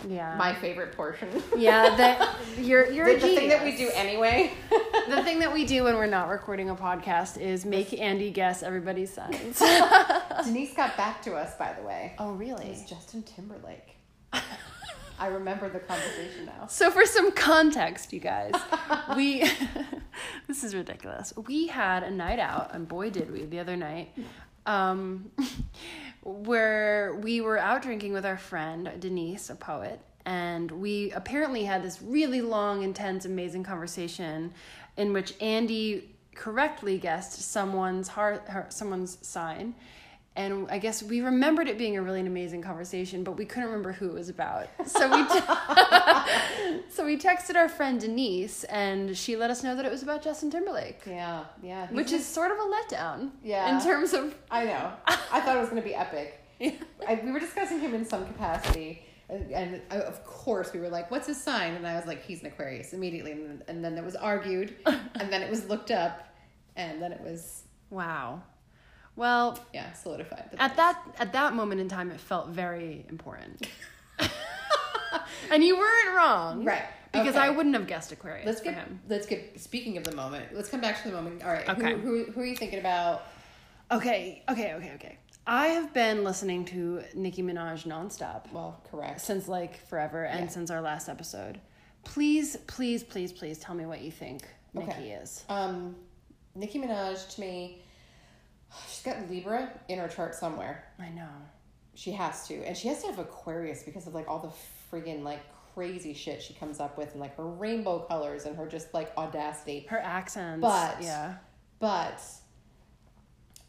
yeah, my favorite portion? yeah, that *laughs* you're you're the, the thing that we do anyway. *laughs* the thing that we do when we're not recording a podcast is make Andy guess everybody's signs. *laughs* Denise got back to us, by the way. oh, It really? was Justin Timberlake. I remember the conversation now. So for some context, you guys, *laughs* we *laughs* this is ridiculous. We had a night out, and boy did we the other night, um, *laughs* where we were out drinking with our friend Denise, a poet, and we apparently had this really long, intense, amazing conversation in which Andy correctly guessed someone's heart, her, someone's sign. And I guess we remembered it being a really amazing conversation, but we couldn't remember who it was about. So we *laughs* so we texted our friend Denise, and she let us know that it was about Justin Timberlake, Yeah, yeah. which is sort of a letdown. Yeah. In terms of I know. I thought it was going to be epic. *laughs* I, we were discussing him in some capacity, and, and uh, of course we were like, "What's his sign?" And I was like, "He's an Aquarius" immediately, and, and then it was argued, *laughs* and then it was looked up, and then it was wow. Well, yeah solidified. At that at that moment in time, it felt very important. *laughs* and you weren't wrong, right Because okay. I wouldn't have guessed Aquarius Let's for get him. let's get speaking of the moment. Let's come back to the moment. All right. Okay. Who, who, who are you thinking about? Okay, okay, okay, okay. I have been listening to Nicki Minaj nonstop. Well, correct. since like forever and Yeah. since our last episode. Please, please, please, please tell me what you think Nicki Okay. is. Um, Nicki Minaj to me, she's got Libra in her chart somewhere. I know. She has to, and she has to have Aquarius because of like all the friggin' like crazy shit she comes up with, and like her rainbow colors and her just like audacity. Her accents. But- yeah. But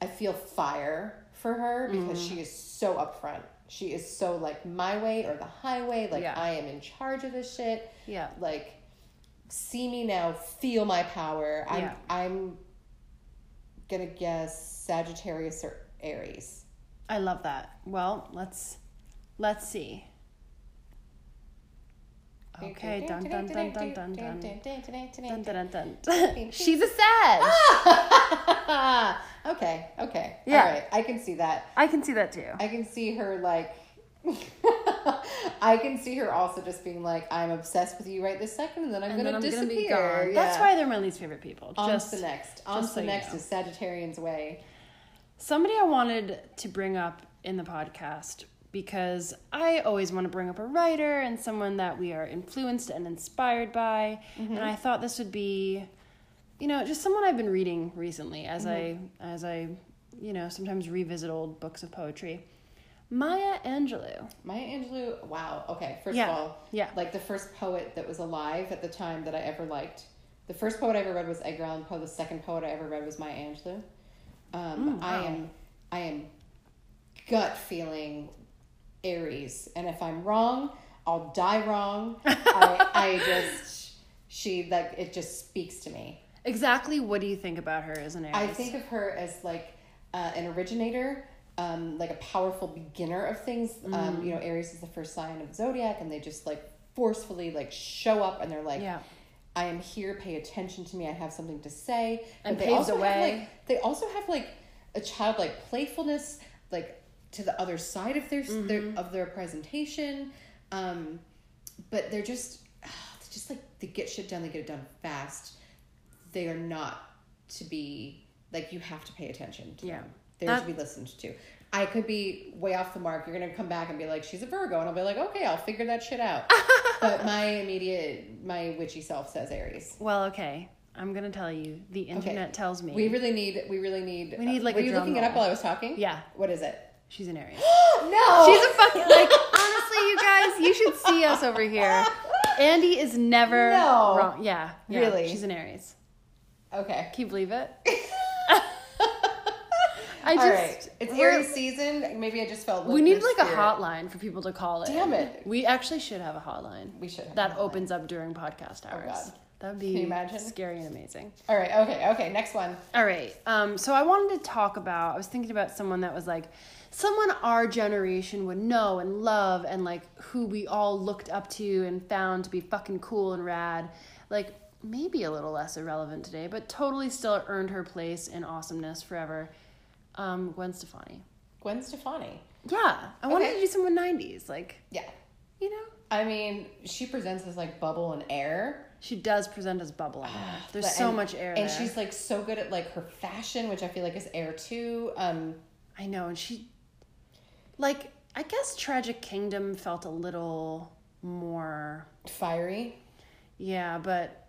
I feel fire for her because Mm. she is so upfront. she is so like my way or the highway. Like Yeah. I am in charge of this shit. Yeah. Like see me now, feel my power. I'm Yeah. I'm gonna guess Sagittarius or Aries. I love that. Well, let's let's see. Okay, dun dun dun dun dun dun. Dun, dun, dun, dun. She's a Sag. okay, okay. Yeah. All right, I can see that. I can see that too. I can see her like *laughs* I can see her also just being like, I'm obsessed with you right this second and then I'm and gonna then I'm disappear. gonna. Yeah. That's why they're my least favorite people. on Just the next. On the so you next know. is Sagittarian's way. Somebody I wanted to bring up in the podcast because I always want to bring up a writer and someone that we are influenced and inspired by. And mm-hmm. I thought this would be, you know, just someone I've been reading recently as mm-hmm. I as I, you know, sometimes revisit old books of poetry. Maya Angelou. Maya Angelou, wow. Okay, first Yeah, of all, yeah. like the first poet that was alive at the time that I ever liked. The first poet I ever read was Edgar Allan Poe. The second poet I ever read was Maya Angelou. Um, Mm, I am, I am gut feeling Aries, and if I'm wrong, I'll die wrong. *laughs* I, I just, she like it just speaks to me. Exactly what do you think about her as an Aries? I think of her as like uh, an originator, um, like a powerful beginner of things. Mm. Um, you know, Aries is the first sign of zodiac, and they just like forcefully like show up, and they're like, Yeah. "I am here. Pay attention to me. I have something to say." And they also. Have, like, they also have like a childlike playfulness, like to the other side of their, their Mm-hmm. of their presentation. Um, but they're just, ah, they're just like they get shit done. They get it done fast they are not to be like you have to pay attention to Yeah. them. They're That- to be listened to. I could be way off the mark. You're gonna come back and be like, "She's a Virgo," and I'll be like, "Okay, I'll figure that shit out." *laughs* but my immediate, my witchy self says Aries. Well, okay. I'm gonna tell you. The internet tells me We really need. We really need. We need, uh, like, Were you looking it up while I was talking? Yeah. What is it? she's an Aries. *gasps* *gasps* no. She's a fucking like *laughs* honestly, you guys, you should see us over here. *laughs* Andy is never No. wrong. Yeah, yeah, Really? She's an Aries. okay. Can you believe it? I just right. It's we're- season. Maybe I just felt. Like We need like a hotline for people to call it. Damn it. We actually should have a hotline. We should have That opens up during podcast hours. Oh God. That would Can be you imagine? scary and amazing. All right. Okay. Okay. Next one. All right. Um, so I wanted to talk about. I was thinking about someone that was like someone our generation would know and love, and like who we all looked up to and found to be fucking cool and rad. Like maybe a little less irrelevant today, but totally still earned her place in awesomeness forever. Um, Gwen Stefani. Gwen Stefani. Yeah, I wanted Okay. to do someone '90s, like Yeah. you know. I mean, she presents as like bubble and air. She does present as bubble in there. There's But- so and- much air And there. she's like so good at like her fashion, which I feel like is air too. Um, I know, and she, like, I guess Tragic Kingdom felt a little more, fiery. yeah, but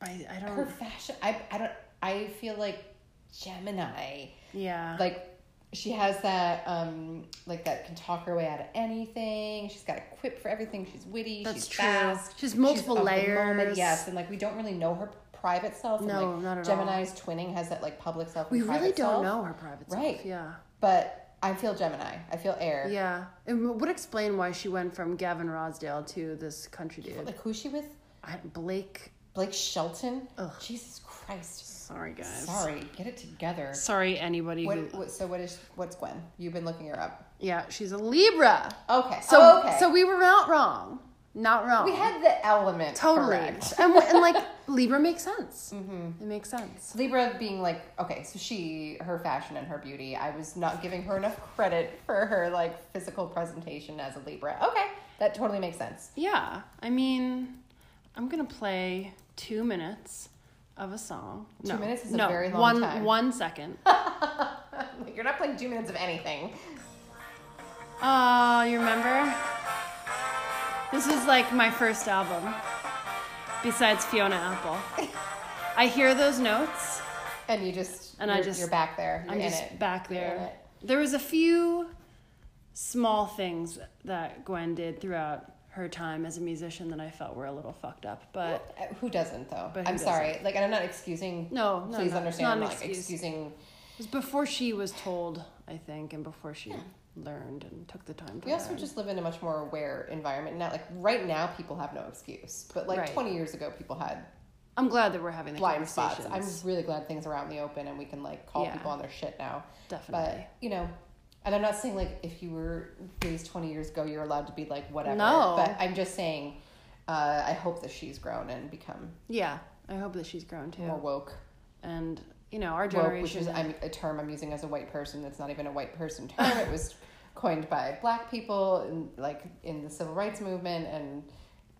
I, I don't, Her fashion, I, I don't, I feel like Gemini. Yeah, Like she has that, um, like that can talk her way out of anything. She's got a quip for everything. She's witty. That's she's true. fast. She has multiple moment, layers. Yes, and like we don't really know her private self. and, No, like, not at all. Gemini's twinning has that like public self. we really don't self. know her private self. Right. Yeah, But I feel Gemini. I feel air. yeah, it would explain why she went from Gavin Rossdale to this country dude, Like who's she with? I, Blake. Blake Shelton. Ugh. Jesus Christ. Sorry, guys. Sorry, get it together. Sorry, anybody What, who. what, so what is what's Gwen? You've been looking her up. Yeah, she's a Libra. Okay. So, oh, okay. so we were not wrong. Not wrong. we had the element Totally. correct. and, and like *laughs* Libra makes sense. Mm-hmm. It makes sense. Libra being like okay, so she her fashion and her beauty. I was not giving her enough credit for her like physical presentation as a Libra. Okay, that totally makes sense. Yeah. I mean, I'm going to play two minutes of a song. Two no, minutes is a very long one, time. One second. *laughs* Like, you're not playing two minutes of anything. Oh, you remember? This is like my first album, besides Fiona Apple. *laughs* I hear those notes. And you just And I you're, just- you're back there. You're I'm in just it. back there. There was a few small things that Gwen did throughout her time as a musician that I felt were a little fucked up, but Uh, Who doesn't though? But I'm sorry. Like, and I'm not excusing. No, no, please no, understand. not I'm not excuse. excusing. it was before she was told, I think, and before she learned and took the time to We also learn. just live in a much more aware environment now. Like right now, people have no excuse, but like Right. 20 years ago, people had I'm glad that we're having the blind spots. I'm really glad things are out in the open and we can like call Yeah. people on their shit now. Definitely. But you know, and I'm not saying like if you were raised 20 years ago, you're allowed to be like whatever. No. But I'm just saying, uh, I hope that she's grown and become yeah, I hope that she's grown too. more woke. And you know, our Woke, generation. which is I'm, a term I'm using as a white person. That's not even a white person term. *laughs* it was coined by black people, in, like in the civil rights movement, and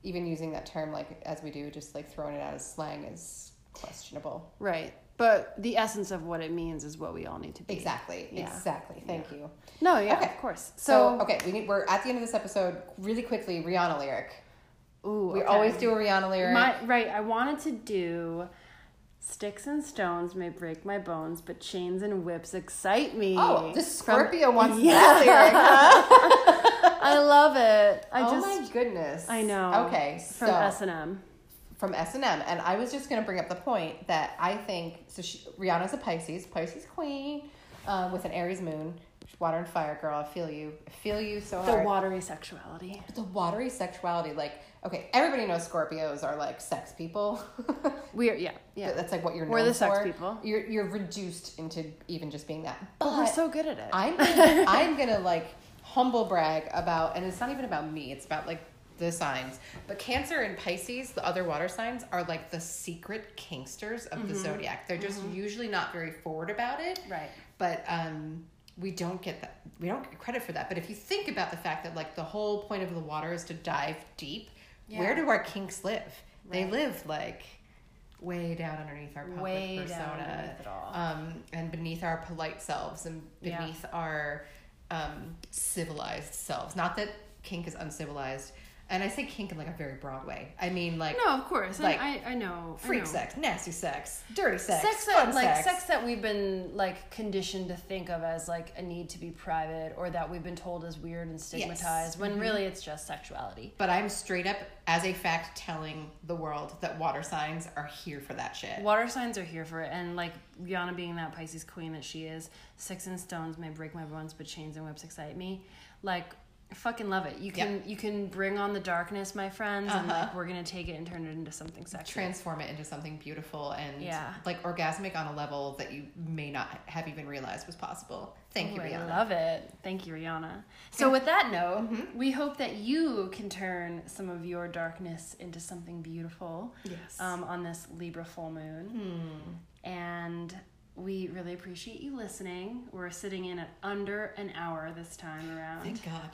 even using that term like as we do, just like throwing it out as slang is questionable. right. But the essence of what it means is what we all need to be. Exactly. Yeah. Exactly. Thank you. No, yeah, Okay. of course. So, So, okay, we need, we're at the end of this episode. Really quickly, Rihanna lyric. ooh, We okay. always do a Rihanna lyric. My right, I wanted to do sticks and stones may break my bones, but chains and whips excite me. oh, the From- Scorpio wants *laughs* Yeah. that lyric. Huh? *laughs* I love it. I oh just my goodness. I know. Okay, From S and M. from S and M, and I was just gonna bring up the point that I think so. She, Rihanna's a Pisces, Pisces queen, um, with an Aries moon. Water and fire girl. I feel you. I feel you so The hard. watery sexuality. The watery sexuality, like okay, everybody knows Scorpios are like sex people. *laughs* We're yeah, yeah. That's like what you're known We're the sex for. people. You're you're reduced into even just being that. But, But we're so good at it. I'm gonna, *laughs* I'm gonna like humble brag about, and it's not even about me. It's about like the signs. But Cancer and Pisces, the other water signs, are like the secret kinksters of Mm-hmm. the zodiac. They're just usually not very forward about it. right. But um, we don't get that. We don't get credit for that. But if you think about the fact that like the whole point of the water is to dive deep, where do our kinks live? They live like way down underneath our public Way persona down underneath it all. um, and beneath our polite selves and Yeah. beneath our um, civilized selves. Not that kink is uncivilized, and I say kink in like a very broad way. I mean like No, of course. like, I, I, I know. I freak know. sex, nasty sex, dirty sex, sex fun that like sex. sex that we've been like conditioned to think of as like a need to be private or that we've been told is weird and stigmatized when mm-hmm. really it's just sexuality But I'm straight up as a fact telling the world that water signs are here for that shit. water signs are here for it and like rihanna being that pisces queen that she is six and stones may break my bones but chains and whips excite me like fucking love it you can you can bring on the darkness my friends and Uh-huh. like we're gonna take it and turn it into something sexy Transform it into something beautiful and Yeah. like orgasmic on a level that you may not have even realized was possible. Thank you, Ooh, I Rihanna. love it. Thank you, Rihanna. So, with that note, we hope that you can turn some of your darkness into something beautiful Yes. um, on this Libra full moon. And we really appreciate you listening. We're sitting in at under an hour this time around. Thank God.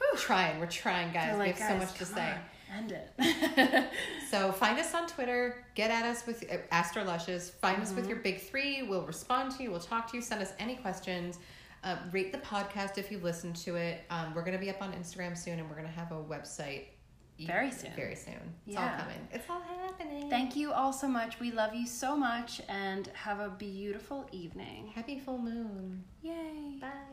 We're trying. We're trying, guys. We're we like, have so much to say. on, End it. *laughs* *laughs* So find us on Twitter. Get at us with uh, Astrolushes. Find us Mm-hmm. with your big three. We'll respond to you. We'll talk to you. Send us any questions. Uh, rate the podcast if you listen to it. Um, we're going to be up on Instagram soon, and we're going to have a website Very soon. Very soon. It's Yeah. all coming. It's all happening. Thank you all so much. We love you so much and have a beautiful evening. Happy full moon. Yay. Bye.